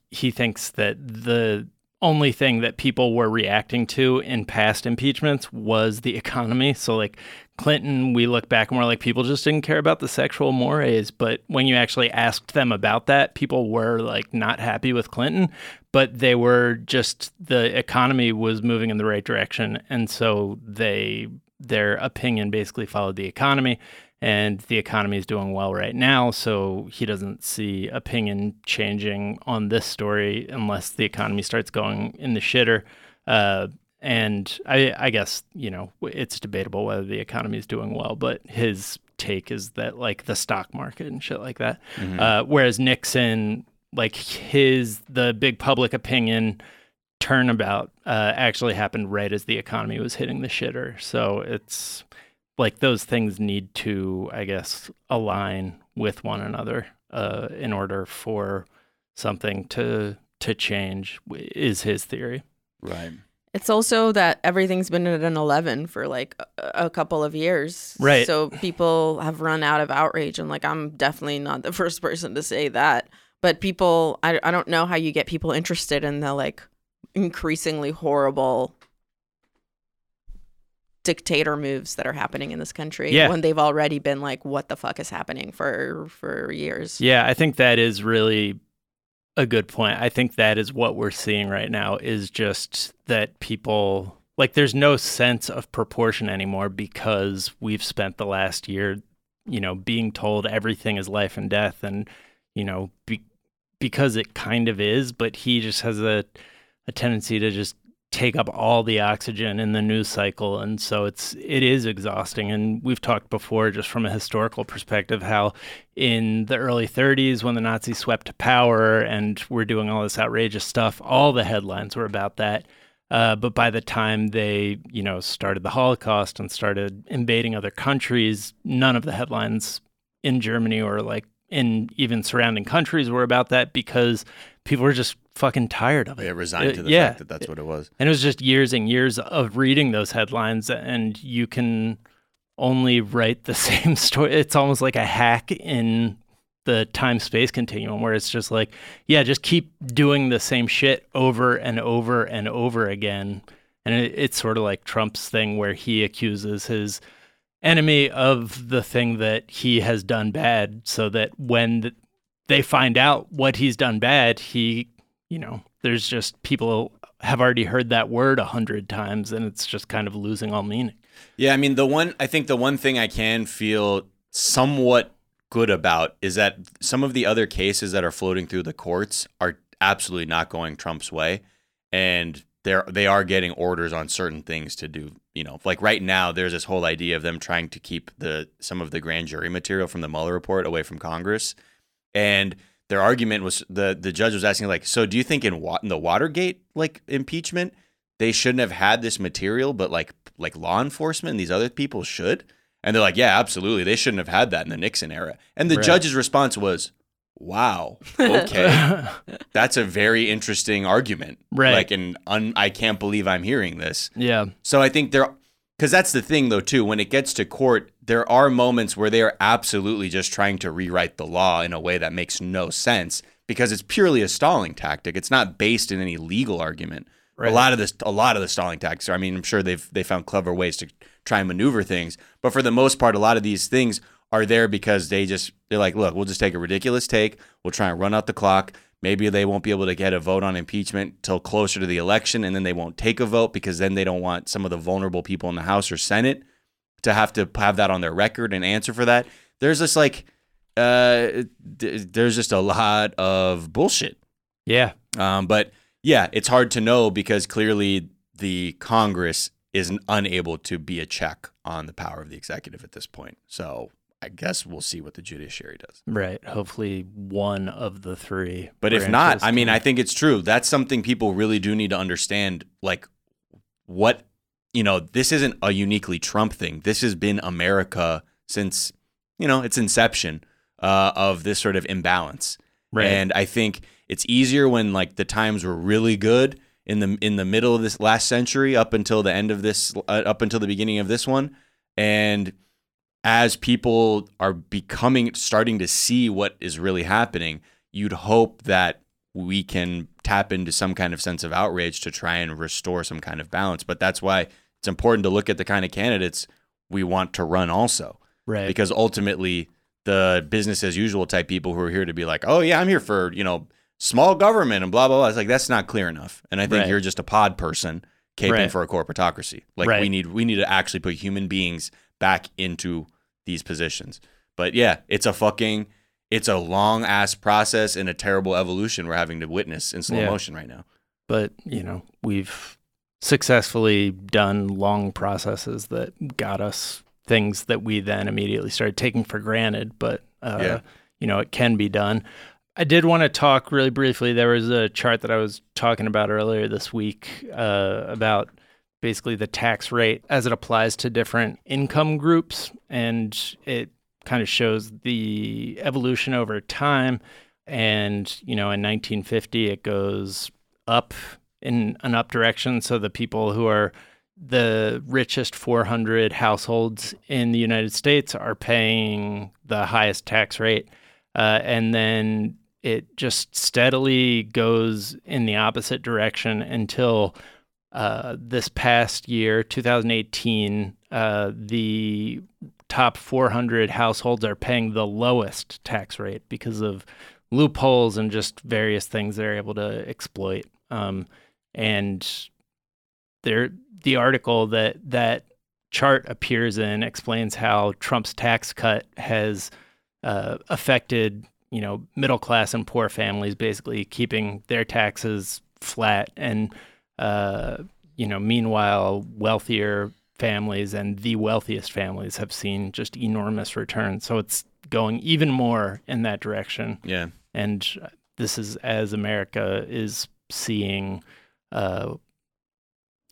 he thinks that the only thing that people were reacting to in past impeachments was the economy. So, like Clinton, we look back and we're like, people just didn't care about the sexual mores. But when you actually asked them about that, people were like not happy with Clinton, but they were just the economy was moving in the right direction. And so they, their opinion basically followed the economy and the economy is doing well right now. So he doesn't see opinion changing on this story unless the economy starts going in the shitter. Uh, and I, I guess you know it's debatable whether the economy is doing well, but his take is that like the stock market and shit like that. Uh, whereas Nixon, like his the big public opinion turnabout uh, actually happened right as the economy was hitting the shitter. So it's like those things need to, I guess, align with one another uh, in order for something to to change. Is his theory? Right. It's also that everything's been at an 11 for like a, a couple of years. Right. So people have run out of outrage. And like, I'm definitely not the [laughs] first person to say that. But people, I, I don't know how you get people interested in the like increasingly horrible dictator moves that are happening in this country Yeah. when they've already been like, what the fuck is happening for for years. Yeah, I think that is really a good point. I think that is what we're seeing right now is just that people like there's no sense of proportion anymore because we've spent the last year, you know, being told everything is life and death and you know, be, because it kind of is, but he just has a a tendency to just take up all the oxygen in the news cycle. And so it's it is exhausting. And we've talked before just from a historical perspective how in the early 30s when the Nazis swept to power and were doing all this outrageous stuff all the headlines were about that. Uh, but by the time they you know started the Holocaust and started invading other countries none of the headlines in Germany or like in even surrounding countries were about that because people were just fucking tired of it. They resigned Uh, to the yeah. fact that that's what it was. And it was just years and years of reading those headlines, and you can only write the [laughs] same story. It's almost like a hack in the time space continuum where it's just like, yeah, just keep doing the same shit over and over and over again. And it, it's sort of like Trump's thing where he accuses his enemy of the thing that he has done bad so that when they find out what he's done bad, he, you know, there's just people have already heard that word a hundred times and it's just kind of losing all meaning. Yeah, I mean the one I think the one thing I can feel somewhat good about is that some of the other cases that are floating through the courts are absolutely not going Trump's way and they're they are getting orders on certain things to do, you know. Like right now there's this whole idea of them trying to keep the some of the grand jury material from the Mueller report away from Congress. And their argument was the the judge was asking like, so do you think in, in the Watergate like impeachment they shouldn't have had this material, but like like law enforcement and these other people should? And they're like, yeah, absolutely, they shouldn't have had that in the Nixon era. And the Right. judge's response was, wow, [laughs] okay, that's a very interesting argument, Right. Like, and un- I can't believe I'm hearing this. yeah. So I think there, because that's the thing though too. When it gets to court, there are moments where they are absolutely just trying to rewrite the law in a way that makes no sense because it's purely a stalling tactic. It's not based in any legal argument. Right. A lot of this, a lot of the stalling tactics. Are, I mean, I'm sure they've they found clever ways to try and maneuver things, but for the most part, a lot of these things are there because they just they're like, look, we'll just take a ridiculous take. We'll try and run out the clock. Maybe they won't be able to get a vote on impeachment till closer to the election, and then they won't take a vote because then they don't want some of the vulnerable people in the House or Senate to have to have that on their record and answer for that. There's just like, uh, there's just a lot of bullshit. Yeah. Um, but yeah, it's hard to know because clearly the Congress is unable to be a check on the power of the executive at this point. So I guess we'll see what the judiciary does. Right. Hopefully one of the three. But if not, I mean, I think it's true. That's something people really do need to understand. Like, what, you know, this isn't a uniquely Trump thing. This has been America since you know its inception uh, of this sort of imbalance. Right. And I think it's easier when like the times were really good in the in the middle of this last century up until the end of this uh, up until the beginning of this one and as people are becoming starting to see what is really happening you'd hope that we can tap into some kind of sense of outrage to try and restore some kind of balance but that's why it's important to look at the kind of candidates we want to run also right. because ultimately the business as usual type people who are here to be like, oh yeah, I'm here for you know small government and blah blah blah. It's like that's not clear enough, and I think Right. you're just a pod person caping Right. for a corporatocracy. Like Right. we need we need to actually put human beings back into these positions. But yeah, it's a fucking it's a long ass process and a terrible evolution we're having to witness in slow Yeah. motion right now. but you know we've successfully done long processes that got us things that we then immediately started taking for granted but uh, Yeah. you know it can be done i did want to talk really briefly there was a chart that i was talking about earlier this week uh, about basically the tax rate as it applies to different income groups. And it kind of shows the evolution over time. And you know in 1950 it goes up in an up direction. So the people who are the richest 400 households in the United States are paying the highest tax rate. Uh, and then it just steadily goes in the opposite direction until uh, this past year 2018 uh, the top 400 households are paying the lowest tax rate because of loopholes and just various things they're able to exploit. Um, and there, the article that that chart appears in explains how Trump's tax cut has uh, affected, you know, middle class and poor families, basically keeping their taxes flat, and uh, you know, meanwhile, wealthier families and the wealthiest families have seen just enormous returns. So it's going even more in that direction Yeah. and this is as America is seeing uh,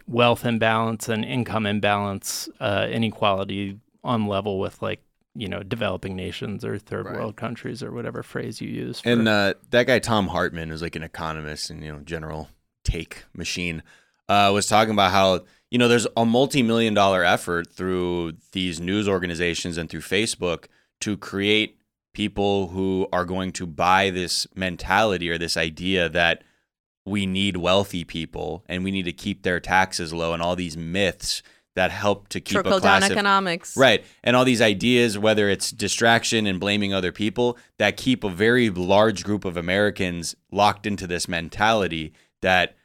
wealth imbalance and income imbalance, uh, inequality on level with like you know developing nations or third Right. world countries or whatever phrase you use. For, And uh, that guy Thom Hartmann, is like an economist and you know general take machine, uh, was talking about how you know there's a multi-million dollar effort through these news organizations and through Facebook to create people who are going to buy this mentality or this idea that we need wealthy people and we need to keep their taxes low and all these myths that help to keep Trickle a class down of, economics. Right. And all these ideas, whether it's distraction and blaming other people, that keep a very large group of Americans locked into this mentality that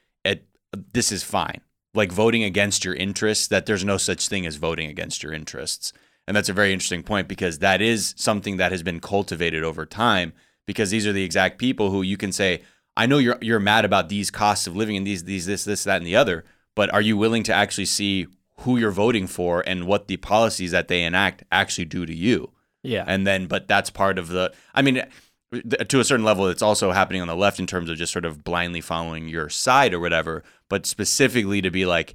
this is fine. Like voting against your interests, that there's no such thing as voting against your interests. And that's a very interesting point because that is something that has been cultivated over time because these are the exact people who you can say, I know you're you're mad about these costs of living and these these this this that and the other, but are you willing to actually see who you're voting for and what the policies that they enact actually do to you? yeah, And then but that's part of the I mean to a certain level it's also happening on the left in terms of just sort of blindly following your side or whatever, but specifically to be like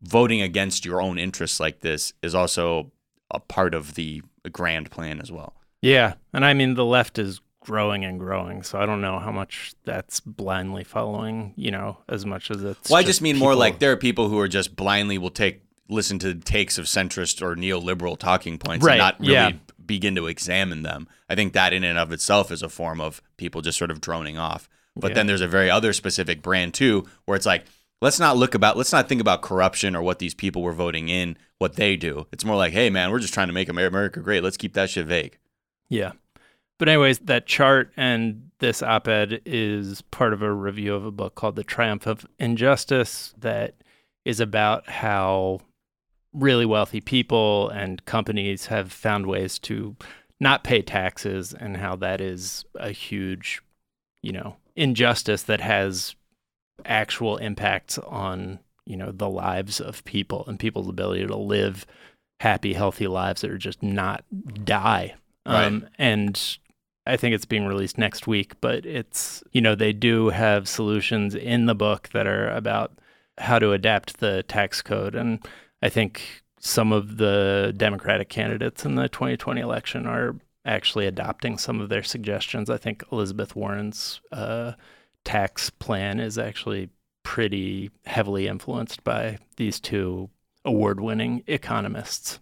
voting against your own interests like this is also a part of the grand plan as well. yeah, and I mean the left is growing and growing, so I don't know how much that's blindly following. You know, as much as it's. Well, I just mean more like there are people who are just blindly will take listen to takes of centrist or neoliberal talking points Right, and not really yeah. Begin to examine them. I think that in and of itself is a form of people just sort of droning off. But Yeah. then there's a very other specific brand too, where it's like, let's not look about let's not think about corruption or what these people were voting in, what they do. It's more like, hey man, we're just trying to make America great. Let's keep that shit vague. Yeah. But anyways, that chart and this op-ed is part of a review of a book called The Triumph of Injustice that is about how really wealthy people and companies have found ways to not pay taxes and how that is a huge, you know, injustice that has actual impacts on, you know, the lives of people and people's ability to live happy, healthy lives that are just not die. Um, and I think it's being released next week, but it's, you know, they do have solutions in the book that are about how to adapt the tax code. And I think some of the Democratic candidates in the 2020 election are actually adopting some of their suggestions. I think Elizabeth Warren's uh, tax plan is actually pretty heavily influenced by these two award winning economists.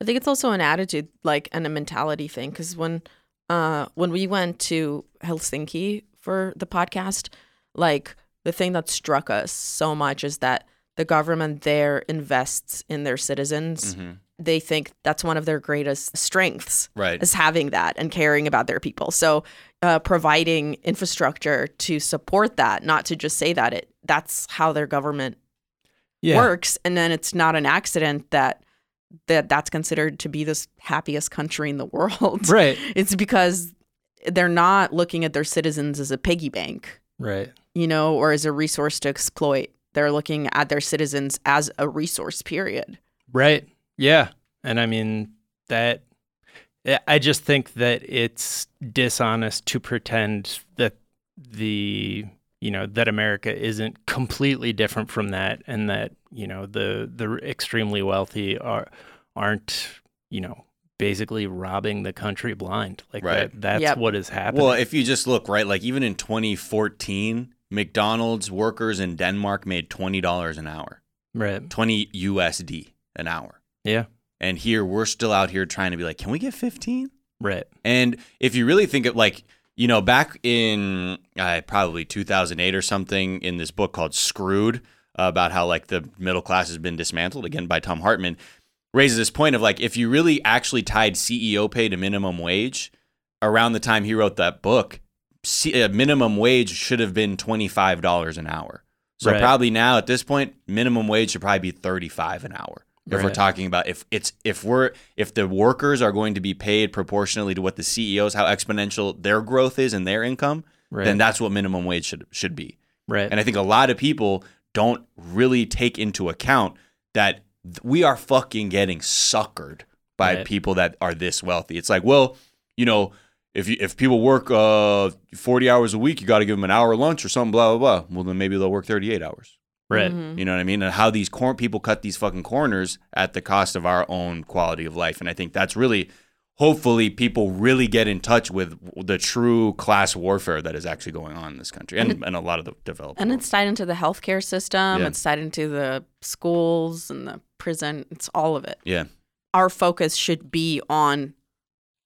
I think it's also an attitude, like, and a mentality thing. Because when, uh, when we went to Helsinki for the podcast, like the thing that struck us so much is that the government there invests in their citizens. Mhm. They think that's one of their greatest strengths Right. is having that and caring about their people. So, uh, providing infrastructure to support that, not to just say that it that's how their government works, and then it's not an accident that that that's considered to be the happiest country in the [laughs] world. Right. It's because they're not looking at their citizens as a piggy bank, Right. you know, or as a resource to exploit. They're looking at their citizens as a resource. Period. Right. Yeah. And I mean, that, I- I just think that it's dishonest to pretend that the, you know, that America isn't completely different from that and that, you know, the, the extremely wealthy are, aren't, you know, basically robbing the country blind. Like Right. that, that's Yep. what is happening. Well, if you just look right, like even in 2014, McDonald's workers in Denmark made twenty dollars an hour, right. twenty USD an hour, Yeah. and here we're still out here trying to be like, can we get fifteen? Right. And if you really think of like, you know, back in uh, probably 2008 or something, in this book called Screwed, uh, about how like the middle class has been dismantled again by Thom Hartmann, raises this point of like, if you really actually tied CEO pay to minimum wage, around the time he wrote that book, Uh, minimum wage should have been $25 an hour. So Right. probably now at this point, minimum wage should probably be 35 an hour. If we're talking about if it's if we're if the workers are going to be paid proportionally to what the CEOs how exponential their growth is and their income, Right. then that's what minimum wage should should be. right. And I think a lot of people don't really take into account that we are fucking getting suckered by Right. people that are this wealthy. It's like, well, you know, if you, if people work uh 40 hours a week, you got to give them an hour lunch or something blah blah blah. Well, then maybe they'll work 38 hours. right. Mhm. You know what I mean? And how these cor- people cut these fucking corners at the cost of our own quality of life. And I think that's really, hopefully, people really get in touch with the true class warfare that is actually going on in this country and, and, a lot of the developed. And world. it's tied into the healthcare system. Yeah. It's tied into the schools and the prison. It's all of it. yeah, Our focus should be on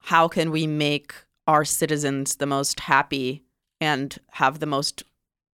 how can we make our citizens the most happy and have the most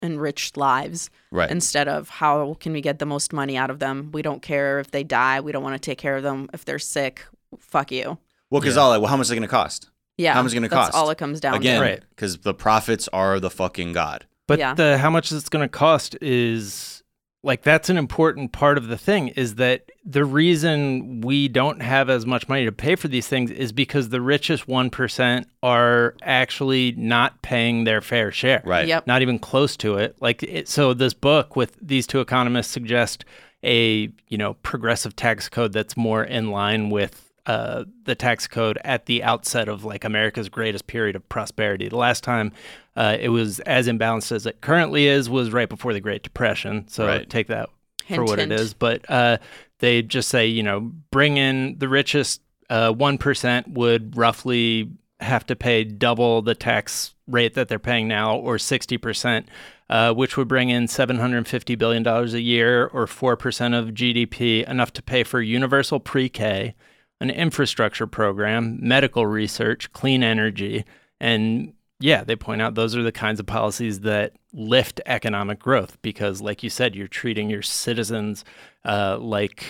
enriched lives right. instead of how can we get the most money out of them. We don't care if they die. We don't want to take care of them if they're sick. Fuck you. well, because Yeah. all like, well, how much is it going to cost? Yeah. How much is it gonna that's cost? all it comes down Again, to. Right. because the profits are the fucking god. But Yeah. the how much it's going to cost is like that's an important part of the thing is that the reason we don't have as much money to pay for these things is because the richest 1% are actually not paying their fair share. Right. Yep. Not even close to it. Like it, so this book with these two economists suggest a, you know, progressive tax code that's more in line with uh, the tax code at the outset of like America's greatest period of prosperity. The last time uh, it was as imbalanced as it currently is was right before the Great Depression. So Right. take that for what hint. it is. But uh, they just say, you know, bring in the richest uh, 1% would roughly have to pay double the tax rate that they're paying now, or 60%, uh, which would bring in $750 billion a year, or 4% of GDP, enough to pay for universal pre K, an infrastructure program, medical research, clean energy. And yeah, they point out those are the kinds of policies that lift economic growth because, like you said, you're treating your citizens uh, like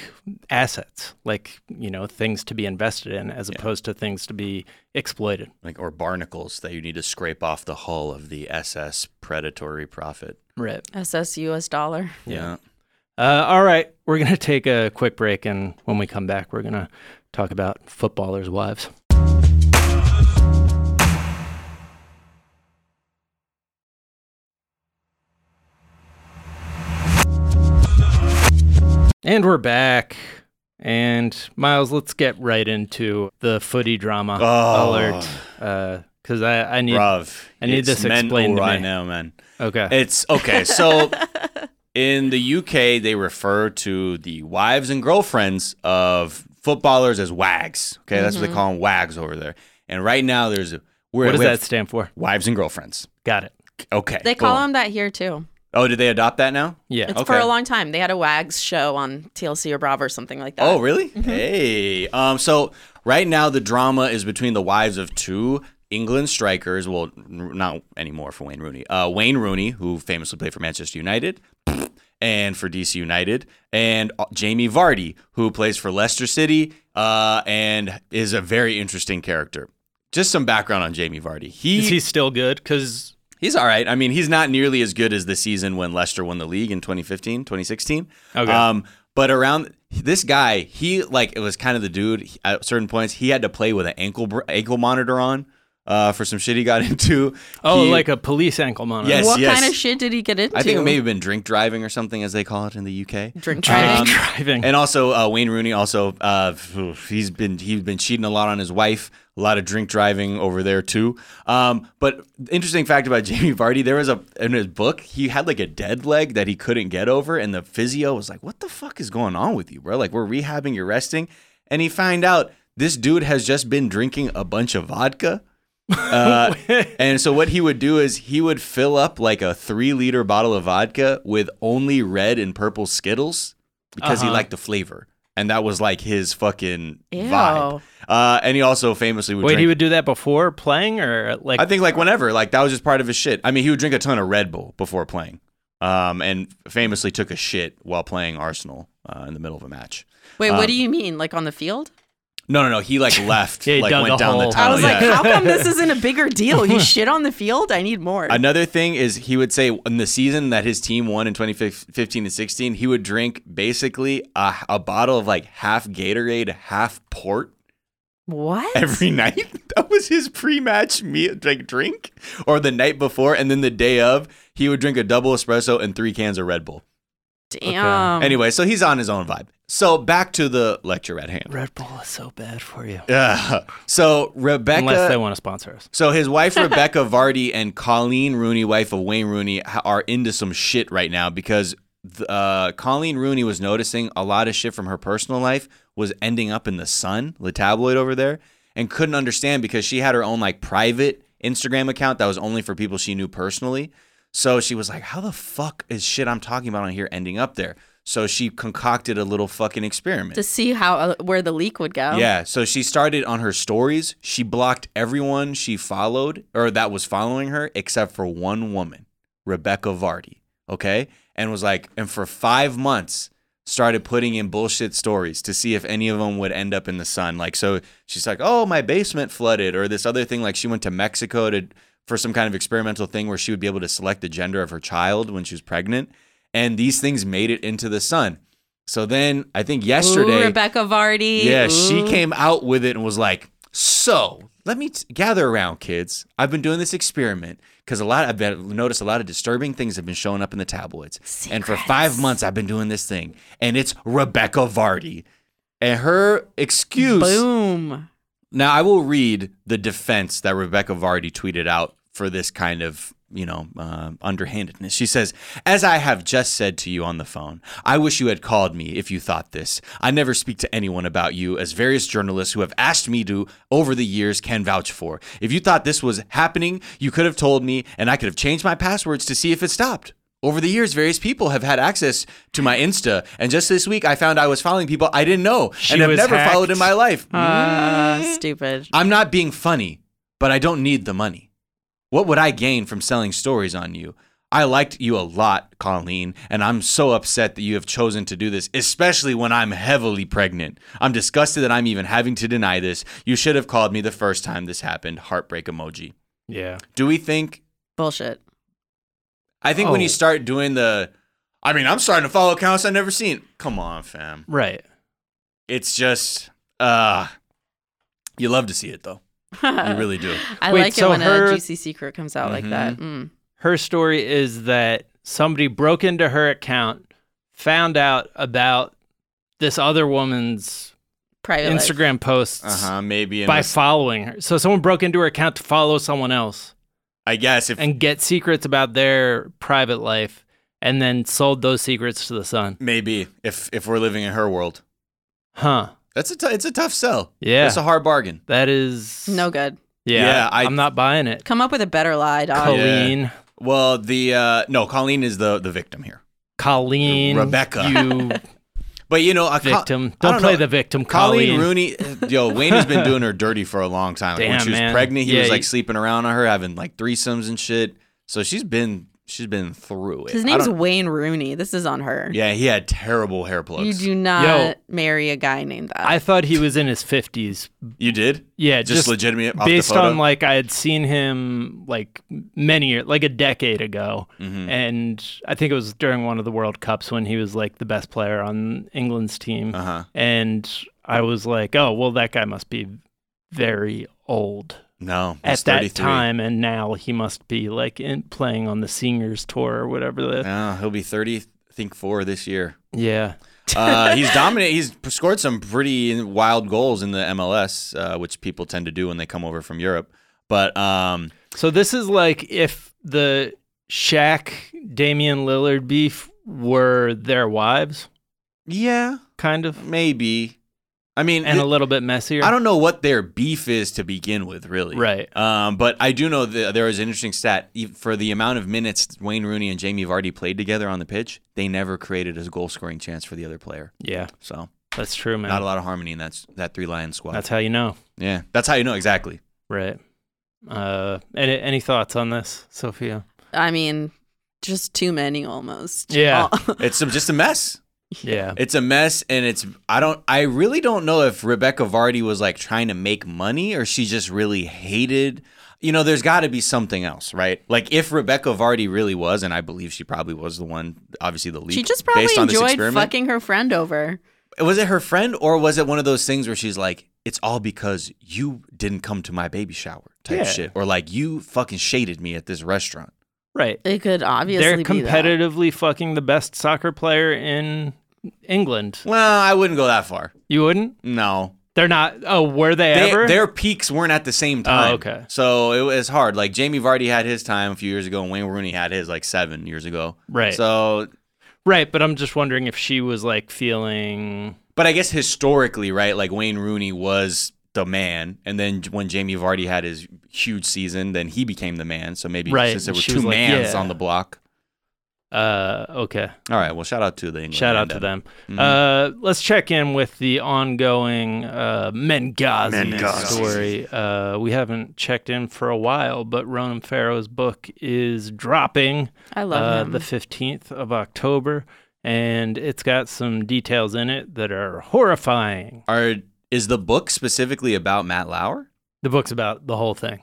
assets, like, you know, things to be invested in as opposed to things to be exploited. Like or barnacles that you need to scrape off the hull of the SS predatory profit. Right. SS US dollar. Yeah. Uh, all right. We're going to take a quick break. And when we come back, we're going to talk about footballers' wives. And we're back. And Miles, let's get right into the footy drama Oh. alert. Uh, because I, I need. Bruv. I need this explained right me. now, man. Okay. It's okay. So [laughs] In the UK, they refer to the wives and girlfriends of footballers as wags. Okay, that's Mm-hmm. what they call them, wags over there. And right now, there's a we're, What does we that stand for? Wives and girlfriends. Got it. Okay, They call boom. them that here too. Oh, did they adopt that now? Yeah. It's for Okay. a long time. They had a Wags show on TLC or Bravo or something like that. Oh, really? Hey. Um. So right now the drama is between the wives of two England strikers. Well, n- not anymore for Wayne Rooney. Uh, Wayne Rooney, who famously played for Manchester United. And for DC United, and uh, Jamie Vardy, who plays for Leicester City, uh, and is a very interesting character. Just some background on Jamie Vardy. He, Is he still good? Because he's all right. I mean, he's not nearly as good as the season when Leicester won the league in 2015, 2016. Okay. Um, but around this guy, he like it was kind of the dude. At certain points, he had to play with an ankle ankle monitor on uh, for some shit he got [laughs] into. oh, He- like a police ankle monitor. Yes, what yes. kind of shit did he get into? I think it may have been drink driving or something, as they call it in the UK. drink driving. Um, driving. And also uh, Wayne Rooney. Also, uh, he's been he's been cheating a lot on his wife. A lot of drink driving over there too. Um, but interesting fact about [laughs] Jamie Vardy, there was a in his book he had like a dead leg that he couldn't get over, and the physio was like, "What the fuck is going on with you, bro? Like we're rehabbing, you're resting." And he find out this dude has just been drinking a bunch of vodka. Uh, [laughs] and so what he would do is he would fill up like a three liter bottle of vodka with only red and purple Skittles because he Uh-huh. liked the flavor, and that was like his fucking Ew. vibe. Uh, and he also famously would Wait, drink. he would do that before playing, or like? I think like whenever, like that was just part of his shit. I mean, he would drink a ton of Red Bull before playing, um, and famously took a shit while playing Arsenal uh, in the middle of a match. Wait, um, what do you mean? Like on the field? No, no, no. He like [laughs] left, Yeah, he like went a down the hole. tunnel. I was like, yeah. how come this isn't a bigger deal? You [laughs] shit on the field? I need more. Another thing is he would say in the season that his team won in 2015 and 16, he would drink basically a, a bottle of like half Gatorade, half port what? every [laughs] night. That was his pre-match meal, like drink, or the night before, and then the day of, he would drink a double espresso and three cans of Red Bull. Damn. Anyway, so he's on his own vibe. So back to the lecture at hand. Red Bull is so bad for you. Uh, so Rebekah, Unless they want to sponsor us. So his wife Rebekah Vardy and Coleen Rooney, wife of Wayne Rooney, are into some shit right now because uh, Coleen Rooney was noticing a lot of shit from her personal life was ending up in the Sun, the tabloid over there, and couldn't understand because she had her own like private Instagram account that was only for people she knew personally. So she was like, "How the fuck is shit I'm talking about on here ending up there?" So she concocted a little fucking experiment. to see how uh, where the leak would go. Yeah, so she started on her stories. She blocked everyone she followed or that was following her except for one woman, Rebekah Vardy. Okay, and was like, and for five months started putting in bullshit stories to see if any of them would end up in the sun. Like, so she's like, oh, my basement flooded, or this other thing. Like, she went to Mexico to for some kind of experimental thing where she would be able to select the gender of her child when she was pregnant, and these things made it into the sun. So then I think yesterday. Ooh, Rebekah Vardy. Yeah, she came out with it and was like, "So let me t- gather around, kids. I've been doing this experiment because a lot I've been, noticed a lot of disturbing things have been showing up in the tabloids, and for five months I've been doing this thing, and it's Rebekah Vardy, and her excuse. Boom. Now I will read the defense that Rebekah Vardy tweeted out for this kind of you know uh, underhandedness. She says, "As I have just said to you on the phone, I wish you had called me if you thought this. I never speak to anyone about you, as various journalists who have asked me to over the years can vouch for. If you thought this was happening, you could have told me, and I could have changed my passwords to see if it stopped." Over the years, various people have had access to my Insta, and just this week, I found I was following people I didn't know She and have was never followed in my life. Uh, stupid. I'm not being funny, but I don't need the money. What would I gain from selling stories on you? I liked you a lot, Coleen, and I'm so upset that you have chosen to do this, especially when I'm heavily pregnant. I'm disgusted that I'm even having to deny this. You should have called me the first time this happened. Heartbreak emoji. Yeah. Do we think? Bullshit. I think when Oh. you start doing the, I mean, I'm starting to follow accounts I've never seen. Come on, fam. Right. It's just, uh, you love to see it though. You [laughs] really do. I Wait, like so it when her- a juicy secret comes out like that. Mm. Her story is that somebody broke into her account, found out about this other woman's Private life. Instagram posts Uh huh. Maybe in by this- following her. So someone broke into her account to follow someone else I guess if and get secrets about their private life. and then sold those secrets to the Sun. Maybe if if we're living in her world, Huh. That's a t- it's a tough sell. Yeah. it's a hard bargain. That is No good. Yeah, Yeah, I- I'm not buying it. Come up with a better lie, dog. Coleen, Well, the uh no, Coleen is the the victim here. Coleen, Rebekah. you [laughs] But you know, a victim. I Don't, don't play know. the victim, Coleen Coleen. Rooney, [laughs] yo, Wayne has been doing her dirty for a long time. Like when she was man. pregnant, he Yeah, was like he- sleeping around on her, having like threesomes and shit. So she's been she's been through it. His name's Wayne Rooney. This is on her. yeah, he had terrible hair plugs. You do not Yo. marry a guy named that. I thought he was in his 50s. You did? Yeah, Just, just, legitimate off based the photo? on like I had seen him like many years, like a decade ago, Mhm. and I think it was during one of the World Cups when he was like the best player on England's team, Uh-huh. and I was like, oh well, that guy must be very old No, at that time, and now he must be like in, playing on the seniors tour or whatever. The, No, he'll be 30, I think, four this year. yeah, Uh, he's dominated. He's scored some pretty wild goals in the MLS, uh, which people tend to do when they come over from Europe. But um, So this is like if the Shaq Damian Lillard beef were their wives, yeah, kind of, maybe. I mean, and it- a little bit messier. I don't know what their beef is to begin with, really. Right. Um, but I do know that there is an interesting stat for the amount of minutes Wayne Rooney and Jamie Vardy played together on the pitch. They never created a goal scoring chance for the other player. Yeah, So that's true, man. not a lot of harmony in that that three lion squad. That's how you know, yeah, that's how you know exactly. right? Uh, any any thoughts on this, Sofiya? I mean, just too many almost. Yeah. It's just a mess. Yeah, It's a mess, and it's I don't I really don't know if Rebekah Vardy was like trying to make money or she just really hated. You know, there's got to be something else, right? Like if Rebekah Vardy really was, and I believe she probably was the one, obviously the lead. she just probably based on enjoyed fucking her friend over. Was it her friend, or was it one of those things where she's like, "It's all because you didn't come to my baby shower," type Yeah. shit, or like you fucking shaded me at this restaurant. Right. It could obviously They're be that. competitively fucking the best soccer player in England. Well, I wouldn't go that far. You wouldn't? No, They're not. Oh, were they, They- ever? their peaks weren't at the same oh, time. Oh, okay. So it was hard. Like Jamie Vardy had his time a few years ago, and Wayne Rooney had his like seven years ago. Right. So, right, but I'm just wondering if she was like feeling. but I guess historically, right? Like Wayne Rooney was the man, and then when Jamie Vardy had his huge season, then he became the man. So maybe Right, since there were she two was like, mans yeah. on the block. Uh, okay. All right. Well, shout out to the England. Shout out to then. them. Mhm. Uh, let's check in with the ongoing uh, Menghazi, Menghazi. story. Uh, we haven't checked in for a while, but Ronan Farrow's book is dropping I love uh, the 15th of October, and it's got some details in it that are horrifying. Are is the book specifically about Matt Lauer? The book's about the whole thing,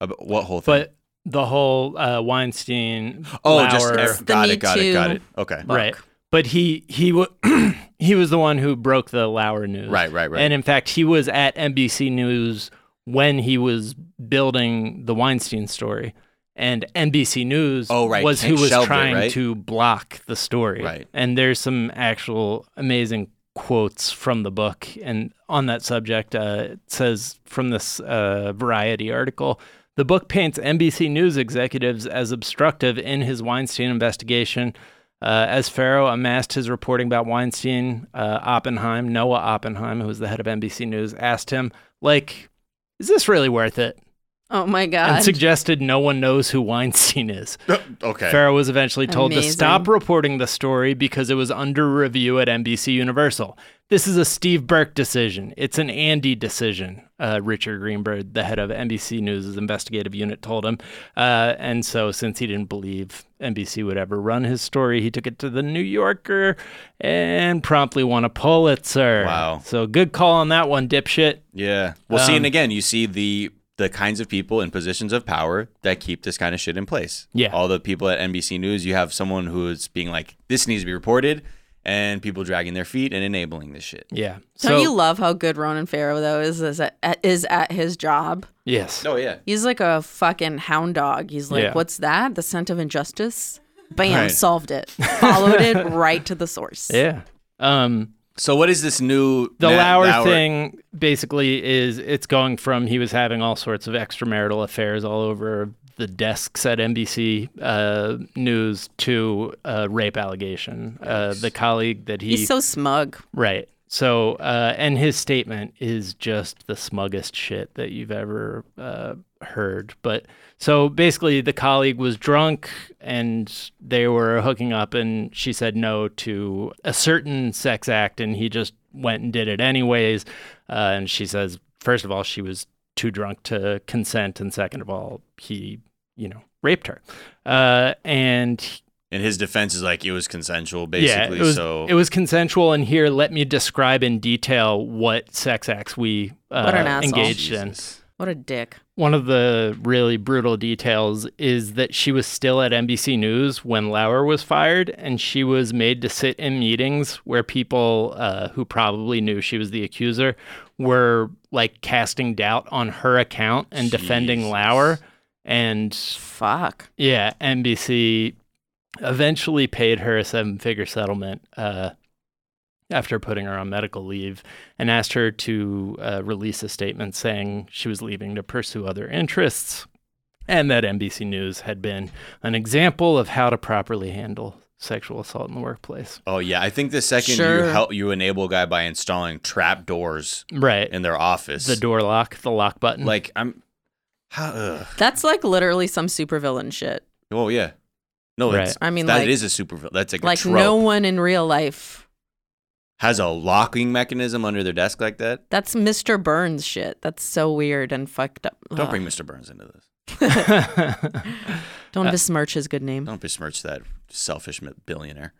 About what whole thing? but the whole uh, Weinstein. oh, just Lauer- It's the got it, got it, got it. Okay. right. But he he wa [clears throat] he was the one who broke the Lauer news. Right, right, right. And in fact, he was at NBC News when he was building the Weinstein story. And NBC News Oh, right. was Hank who was shelved it, trying right? to block the story. Right. And there's some actual amazing quotes from the book. And on that subject, uh, it says from this uh, Variety article the book paints NBC News executives as obstructive in his Weinstein investigation. Uh, as Farrow amassed his reporting about Weinstein, uh, Oppenheim, Noah Oppenheim, who was the head of NBC News, asked him, like, is this really worth it? [laughs] oh my god. And suggested no one knows who Weinstein is. [laughs] okay. Farrow was eventually told to stop reporting the story because it was under review at NBC Universal. This is a Steve Burke decision. It's an Andy decision, uh, Richard Greenberg, the head of NBC News' investigative unit, told him. Uh, and so, since he didn't believe NBC would ever run his story, he took it to the New Yorker and promptly won a Pulitzer. Wow. So, good call on that one, dipshit. Yeah. Well, see, Um, and again, you see the the kinds of people in positions of power that keep this kind of shit in place. Yeah. All the people at NBC News, you have someone who is being like, "This needs to be reported," and people dragging their feet and enabling this shit. Yeah. Don't so, you love how good Ronan Farrow though is is at, is at his job? Yes. Oh yeah. He's like a fucking hound dog. He's like, Yeah. "What's that? The scent of injustice." Bam, Right. solved it. [laughs] Followed it right to the source. Yeah. Um, So what is this new the Matt Lauer, thing basically is it's going from he was having all sorts of extramarital affairs all over the desks at NBC uh, News to a rape allegation. Uh, the colleague that he He's so smug. right. So uh, and his statement is just the smuggest shit that you've ever uh, heard. But so basically, the colleague was drunk and they were hooking up, and she said no to a certain sex act, and he just went and did it anyways. Uh, and she says, first of all, she was too drunk to consent, and second of all, he, you know, raped her. Uh, and And his defense is like it was consensual, yeah, basically. it was, so it was consensual. And here, let me describe in detail what sex acts we uh, What an asshole. engaged in. What a dick. One of the really brutal details is that she was still at NBC News when Lauer was fired, and she was made to sit in meetings where people uh, who probably knew she was the accuser were like casting doubt on her account and defending Jesus. Lauer. And Fuck. yeah, NBC eventually paid her a seven figure settlement uh, after putting her on medical leave and asked her to uh, release a statement saying she was leaving to pursue other interests and that NBC News had been an example of how to properly handle sexual assault in the workplace. Oh yeah, I think the second you help you enable a guy by installing trap doors Right. in their office, the door lock, the lock button. like I'm, how? Ugh. That's like literally some supervillain shit. Oh yeah, no, Right. it's, I mean, that like- is a super. That's like, a Like trope. no one in real life. has a locking mechanism under their desk like that. That's Mr. Burns shit. That's so weird and fucked up. Don't Ugh. bring Mr. Burns into this. [laughs] Don't besmirch his good name. Don't besmirch that selfish billionaire.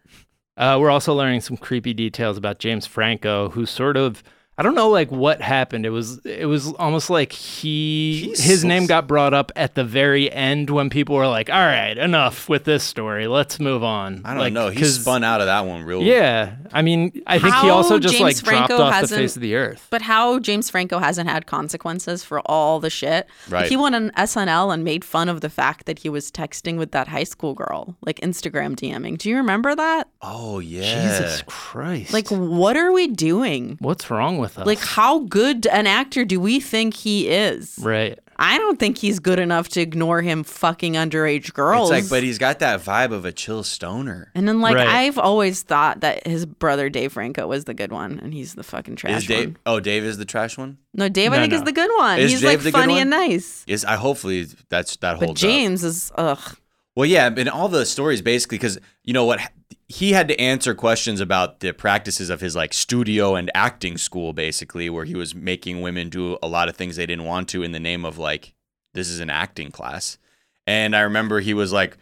Uh, we're also learning some creepy details about James Franco, who sort of I don't know like what happened. It was it was almost like he He's his name got brought up at the very end when people were like, "All right, enough with this story. Let's move on." I don't like, know. He 'cause- spun out of that one real. Yeah, I mean, I think he also just James like dropped off the face of the earth. But how James Franco hasn't had consequences for all the shit. Like, Right. he went on SNL and made fun of the fact that he was texting with that high school girl, like Instagram DMing. Do you remember that? Oh yeah. Jesus Christ! Like, what are we doing? what's wrong with us? Like, how good an actor do we think he is? right? I don't think he's good enough to ignore him fucking underage girls. It's like, but he's got that vibe of a chill stoner. and then, like, Right. I've always thought that his brother Dave Franco was the good one, and he's the fucking trash Is Dave? one. Oh, Dave is the trash one. No, Dave, I No, think, is the good one. Is he's Dave like the good funny one? and nice. Is I hopefully that's that But holds up. James is ugh. Well, yeah, and all the stories basically because you know what he had to answer questions about the practices of his like studio and acting school, basically, where he was making women do a lot of things they didn't want to in the name of like this is an acting class. And I remember he was like,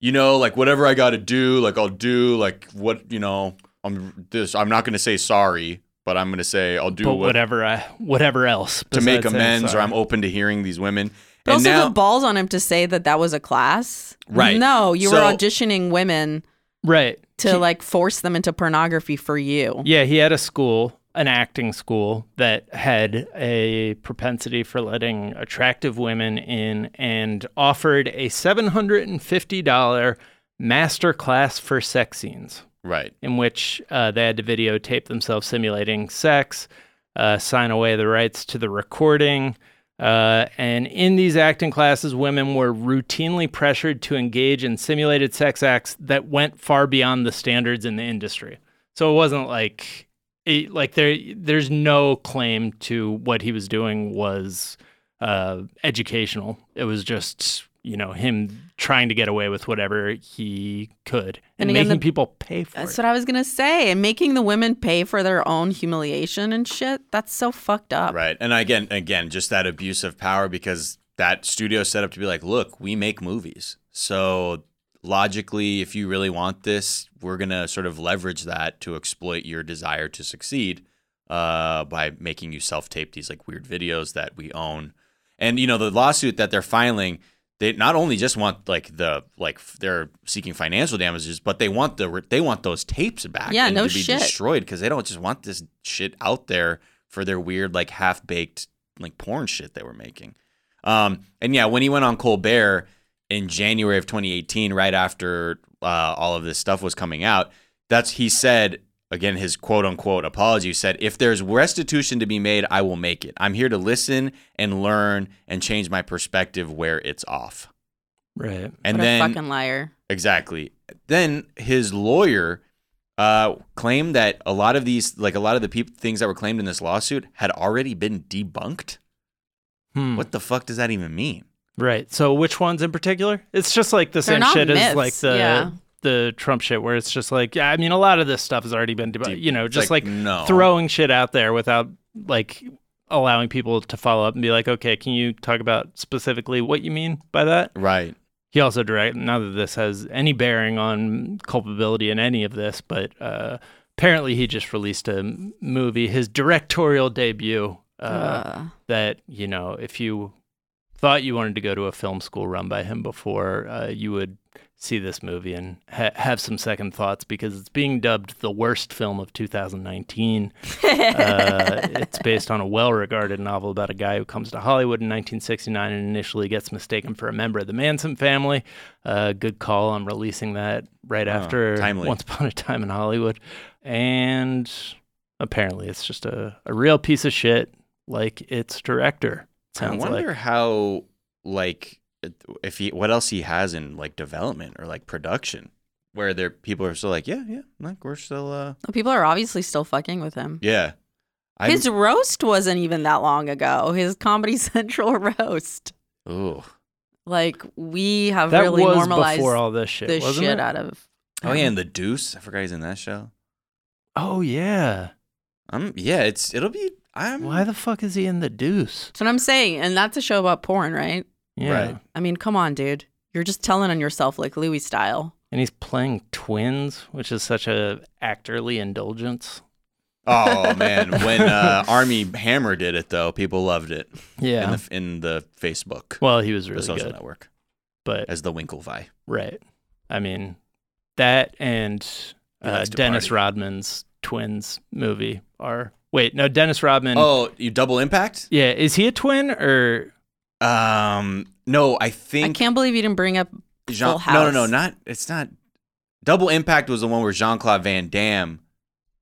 you know, like whatever I got to do, like I'll do, like what you know, I'm this. I'm not gonna say sorry, but I'm gonna say I'll do what, whatever, I, whatever else to make amends, or. I'm open to hearing these women. But and also now, the balls on him to say that that was a class. Right. No, you were auditioning women right to He- like force them into pornography for you. Yeah, he had a school, an acting school that had a propensity for letting attractive women in and offered a $750 master class for sex scenes right. in which uh, they had to videotape themselves simulating sex, uh, sign away the rights to the recording. Uh, and in these acting classes, women were routinely pressured to engage in simulated sex acts that went far beyond the standards in the industry. So it wasn't like, it, like there, there's no claim to what he was doing was uh, educational. It was just, you know, him trying to get away with whatever he could and, And again, making the- people pay for That's it. That's what I was gonna say. And making the women pay for their own humiliation and shit. That's so fucked up. Right. And again, again, just that abuse of power because that studio set up to be like, look, we make movies. So logically, if you really want this, we're gonna sort of leverage that to exploit your desire to succeed uh, by making you self-tape these like weird videos that we own. And you know, the lawsuit that they're filing, they not only just want like the like they're seeking financial damages, but they want the they want those tapes back Yeah, and no to be shit. destroyed because they don't just want this shit out there for their weird like half baked like porn shit they were making. Um, and yeah, when he went on Colbert in January of 2018, right after uh, all of this stuff was coming out, that's he said again, his quote unquote apology said, "If there's restitution to be made, I will make it. I'm here to listen and learn and change my perspective where it's off." Right. And what then a fucking liar. Exactly. Then his lawyer uh, claimed that a lot of these, like a lot of the peop- things that were claimed in this lawsuit, had already been debunked. Hmm. What the fuck does that even mean? Right. So which ones in particular? It's just like the They're same not shit as like the yeah. The Trump shit where it's just like yeah, I mean a lot of this stuff has already been debunked. You know, just like, no throwing shit out there without like allowing people to follow up and be like, "Okay, can you talk about specifically what you mean by that?" right. He also direct not that this has any bearing on culpability in any of this, but uh, apparently he just released a movie, his directorial debut. Uh, Ugh. that you know, if you thought you wanted to go to a film school run by him before, uh, you would see this movie and ha- have some second thoughts because it's being dubbed the worst film of 2019. [laughs] uh, it's based on a well-regarded novel about a guy who comes to Hollywood in 1969 and initially gets mistaken for a member of the Manson family. Uh, good call on releasing that right after timely. Once Upon a Time in Hollywood, and apparently it's just a, a real piece of shit, like its director. I wonder like. how like if he what else he has in like development or like production where there people are still like yeah yeah like we're still uh People are obviously still fucking with him. yeah. I His roast wasn't even that long ago. His Comedy [laughs] Central roast. ooh Like we have That really was normalized before all this shit, the wasn't shit it? out of. oh yeah and the Deuce I forgot he's in that show. Oh yeah. Um yeah it's it'll be I'm Why the fuck is he in the Deuce? That's what I'm saying, and that's a show about porn, right? Yeah. Right. I mean, come on, dude. You're just telling on yourself like Louis style. And he's playing twins, which is such a actorly indulgence. Oh [laughs] man, when uh, Armie Hammer did it though, people loved it Yeah. in the in the Facebook, well, he was really the social good, network, but as the Winklevi. right. I mean, that and uh, Dennis party. Rodman's twins movie are. Wait, no, Dennis Rodman. Oh, you double impact? yeah, is he a twin or? Um, no, I think I can't believe you didn't bring up. Jean. Full No, no, no, not. It's not. Double impact was the one where Jean Claude Van Damme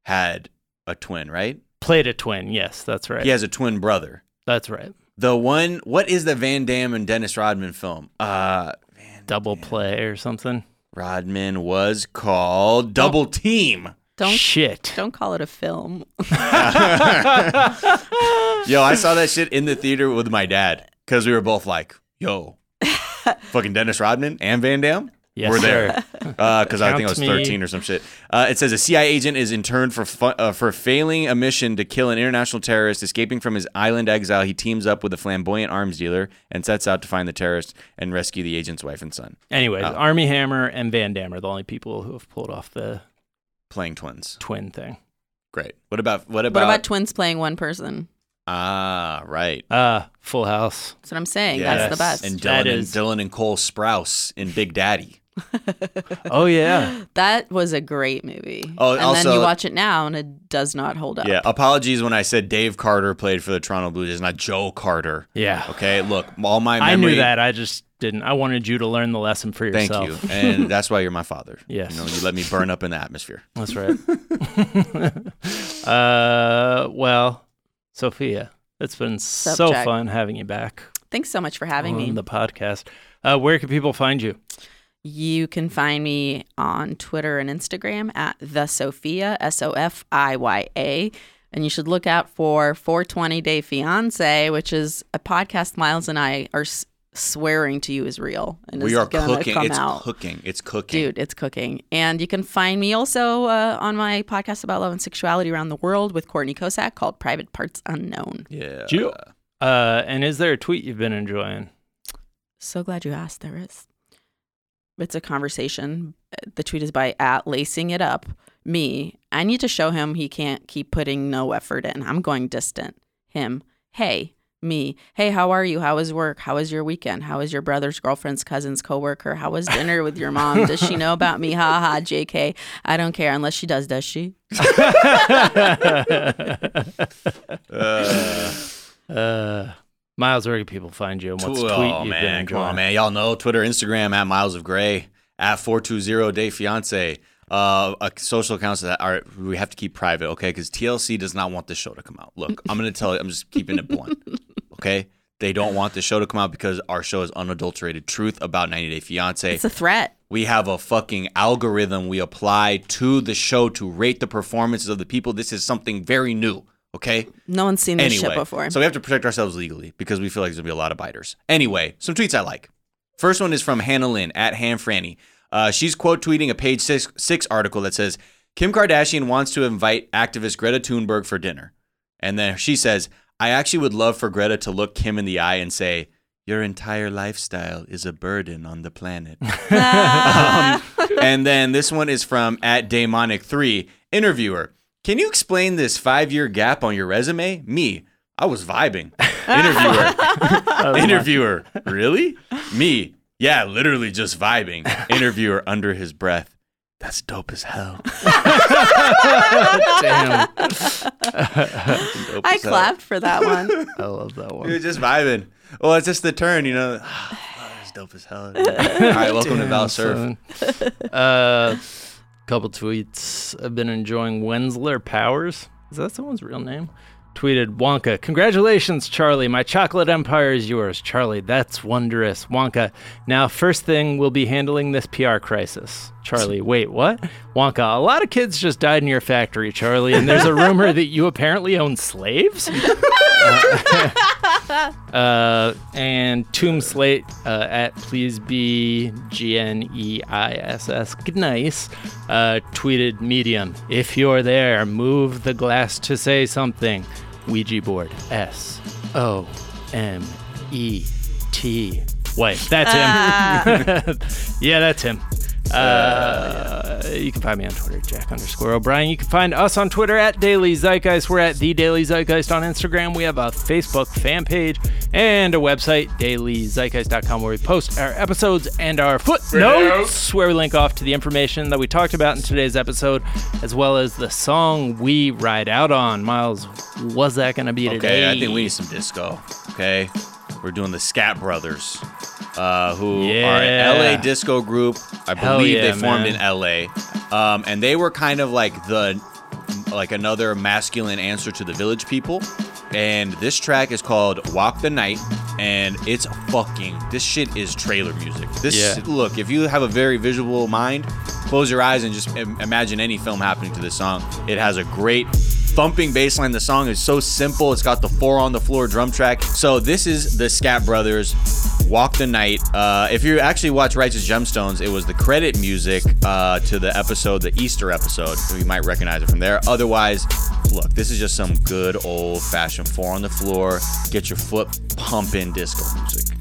had a twin, right? Played a twin. Yes, that's right. He has a twin brother. That's right. The one. What is the Van Damme and Dennis Rodman film? Uh, Van Double Damme. play or something. Rodman was called Double Team. Don't Shit. don't call it a film. [laughs] [laughs] Yo, I saw that shit in the theater with my dad because we were both like, "Yo, [laughs] fucking Dennis Rodman and Van Damme." Yes, We're there. sir. [laughs] because I think I was Count me. 13 or some shit. Uh, it says a CIA agent is interned for fu- uh, for failing a mission to kill an international terrorist. Escaping from his island exile, he teams up with a flamboyant arms dealer and sets out to find the terrorist and rescue the agent's wife and son, Anyways, Oh. Armie Hammer and Van Damme are the only people who have pulled off the playing twins. twin thing. Great. What about what what about? about twins playing one person? Ah, right. Ah, Full House. That's what I'm saying. Yes. That's the best. And That Dylan and Dylan and Cole Sprouse in Big Daddy. [laughs] Oh yeah. that was a great movie. Oh, and then you watch it now and it does not hold up. Yeah. Apologies when I said Dave Carter played for the Toronto Blue Jays, not Joe Carter. Yeah. Okay. Look, all my I knew that. I just didn't. I wanted you to learn the lesson for yourself. Thank you, and [laughs] that's why you're my father. Yes. You know, you let me burn up in the atmosphere. That's right. [laughs] uh, well, Sofiya, it's been so fun having you back Thanks so much for having on me. On the podcast. Uh, where can people find you? You can find me on Twitter and Instagram at the Sofiya S O F I Y A, and you should look out for 420 Day Fiance, which is a podcast Miles and I are swearing to you is real and we is are gonna cooking. come It's out. cooking. It's cooking. Dude, it's cooking. And you can find me also uh, on my podcast about love and sexuality around the world with Courtney Kocak called Private Parts Unknown. Yeah. Ju- Uh, and is there a tweet you've been enjoying? So glad you asked. There is. It's a conversation. The tweet is by at lacing it up. Me. I need to show him he can't keep putting no effort in. I'm going distant. Him. Hey. Me. Hey, how are you? How was work? How was your weekend? How was your brother's girlfriend's cousin's coworker? How was dinner with your mom? Does she know about me? Ha ha. [laughs] Jk. I don't care unless she does. Does she? Uh, [laughs] Uh, Miles, where can people find you? And what's tw- tweet oh you've been man, come on, man. Y'all know Twitter, Instagram at Miles of Gray at four two zero Day Fiance. Uh, uh, social accounts that are we have to keep private, okay? Because TLC does not want this show to come out. Look, I'm gonna tell you, I'm just keeping it blunt, [laughs] okay? They don't want the show to come out because our show is unadulterated truth about 90 Day Fiance. It's a threat. We have a fucking algorithm we apply to the show to rate the performances of the people. This is something very new, okay? No one's seen this Anyway, shit before. so we have to protect ourselves legally because we feel like there's gonna be a lot of biters. Anyway, some tweets I like. First one is from Hannah Lynn at Han Franny. Uh, she's quote tweeting a page six, six article that says Kim Kardashian wants to invite activist Greta Thunberg for dinner, and then she says, "I actually would love for Greta to look Kim in the eye and say." Your entire lifestyle is a burden on the planet. [laughs] Um, and then this one is from at Daemonic3. Interviewer, can you explain this five year gap on your resume? Me, I was vibing. [laughs] Interviewer, [laughs] interviewer, really? Me, yeah, literally just vibing. [laughs] Interviewer under his breath. That's dope as hell. [laughs] Damn, I as hell. clapped for that one. [laughs] I love that one. one. were just vibing. Well, it's just the turn, you know. [sighs] Oh, that's dope as hell. All right, welcome to Val Surf. Son. Uh, couple tweets. I've been enjoying Wensler Powers. Is that someone's real name? Tweeted Wonka. Congratulations, Charlie. My chocolate empire is yours, Charlie. That's wondrous, Wonka. Now, first thing, we'll be handling this PR crisis. Charlie, [laughs] wait, what? Wonka. A lot of kids just died in your factory, Charlie, and there's a rumor that you apparently own slaves. [laughs] Uh, and Tomb Slate uh, at please be G N E I S S nice uh, tweeted medium. If you're there, move the glass to say something. Ouija board S O M E T. Wait, that's him. Ah. [laughs] yeah, that's him. Uh, You can find me on Twitter, Jack underscore O'Brien. You can find us on Twitter at Daily Zeitgeist. We're at The Daily Zeitgeist on Instagram. We have a Facebook fan page and a website, dailyzeitgeist.com, where we post our episodes and our footnotes, where we link off to the information that we talked about in today's episode, as well as the song we ride out on. Miles, what's that going to be today? Okay, I think we need some disco. Okay, we're doing the Skatt Brothers, uh, who are an LA disco group. I Hell believe yeah, they formed man. in LA, um, and they were kind of like the like another masculine answer to the Village People. And this track is called "Walk the Night," and it's fucking. This shit is trailer music. This Yeah. look, if you have a very visual mind, close your eyes and just im- imagine any film happening to this song. It has a great thumping bass line. The song is so simple. It's got the four on the floor drum track. So this is the Skatt Brothers Walk the Night. Uh, if you actually watch Righteous Gemstones, it was the credit music uh, to the episode, the Easter episode. So you might recognize it from there. Otherwise, look, this is just some good old fashioned four on the floor, get your foot pumping disco music.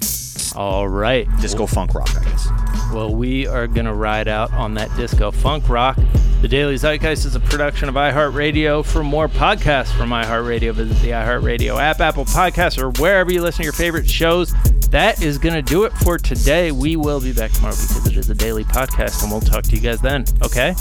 All right. Disco funk rock, I guess. Well, we are going to ride out on that disco funk rock. The Daily Zeitgeist is a production of iHeartRadio. For more podcasts from iHeartRadio, visit the iHeartRadio app, Apple Podcasts, or wherever you listen to your favorite shows. That is going to do it for today. We will be back tomorrow because it is a daily podcast, and we'll talk to you guys then. Okay?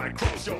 Right across your.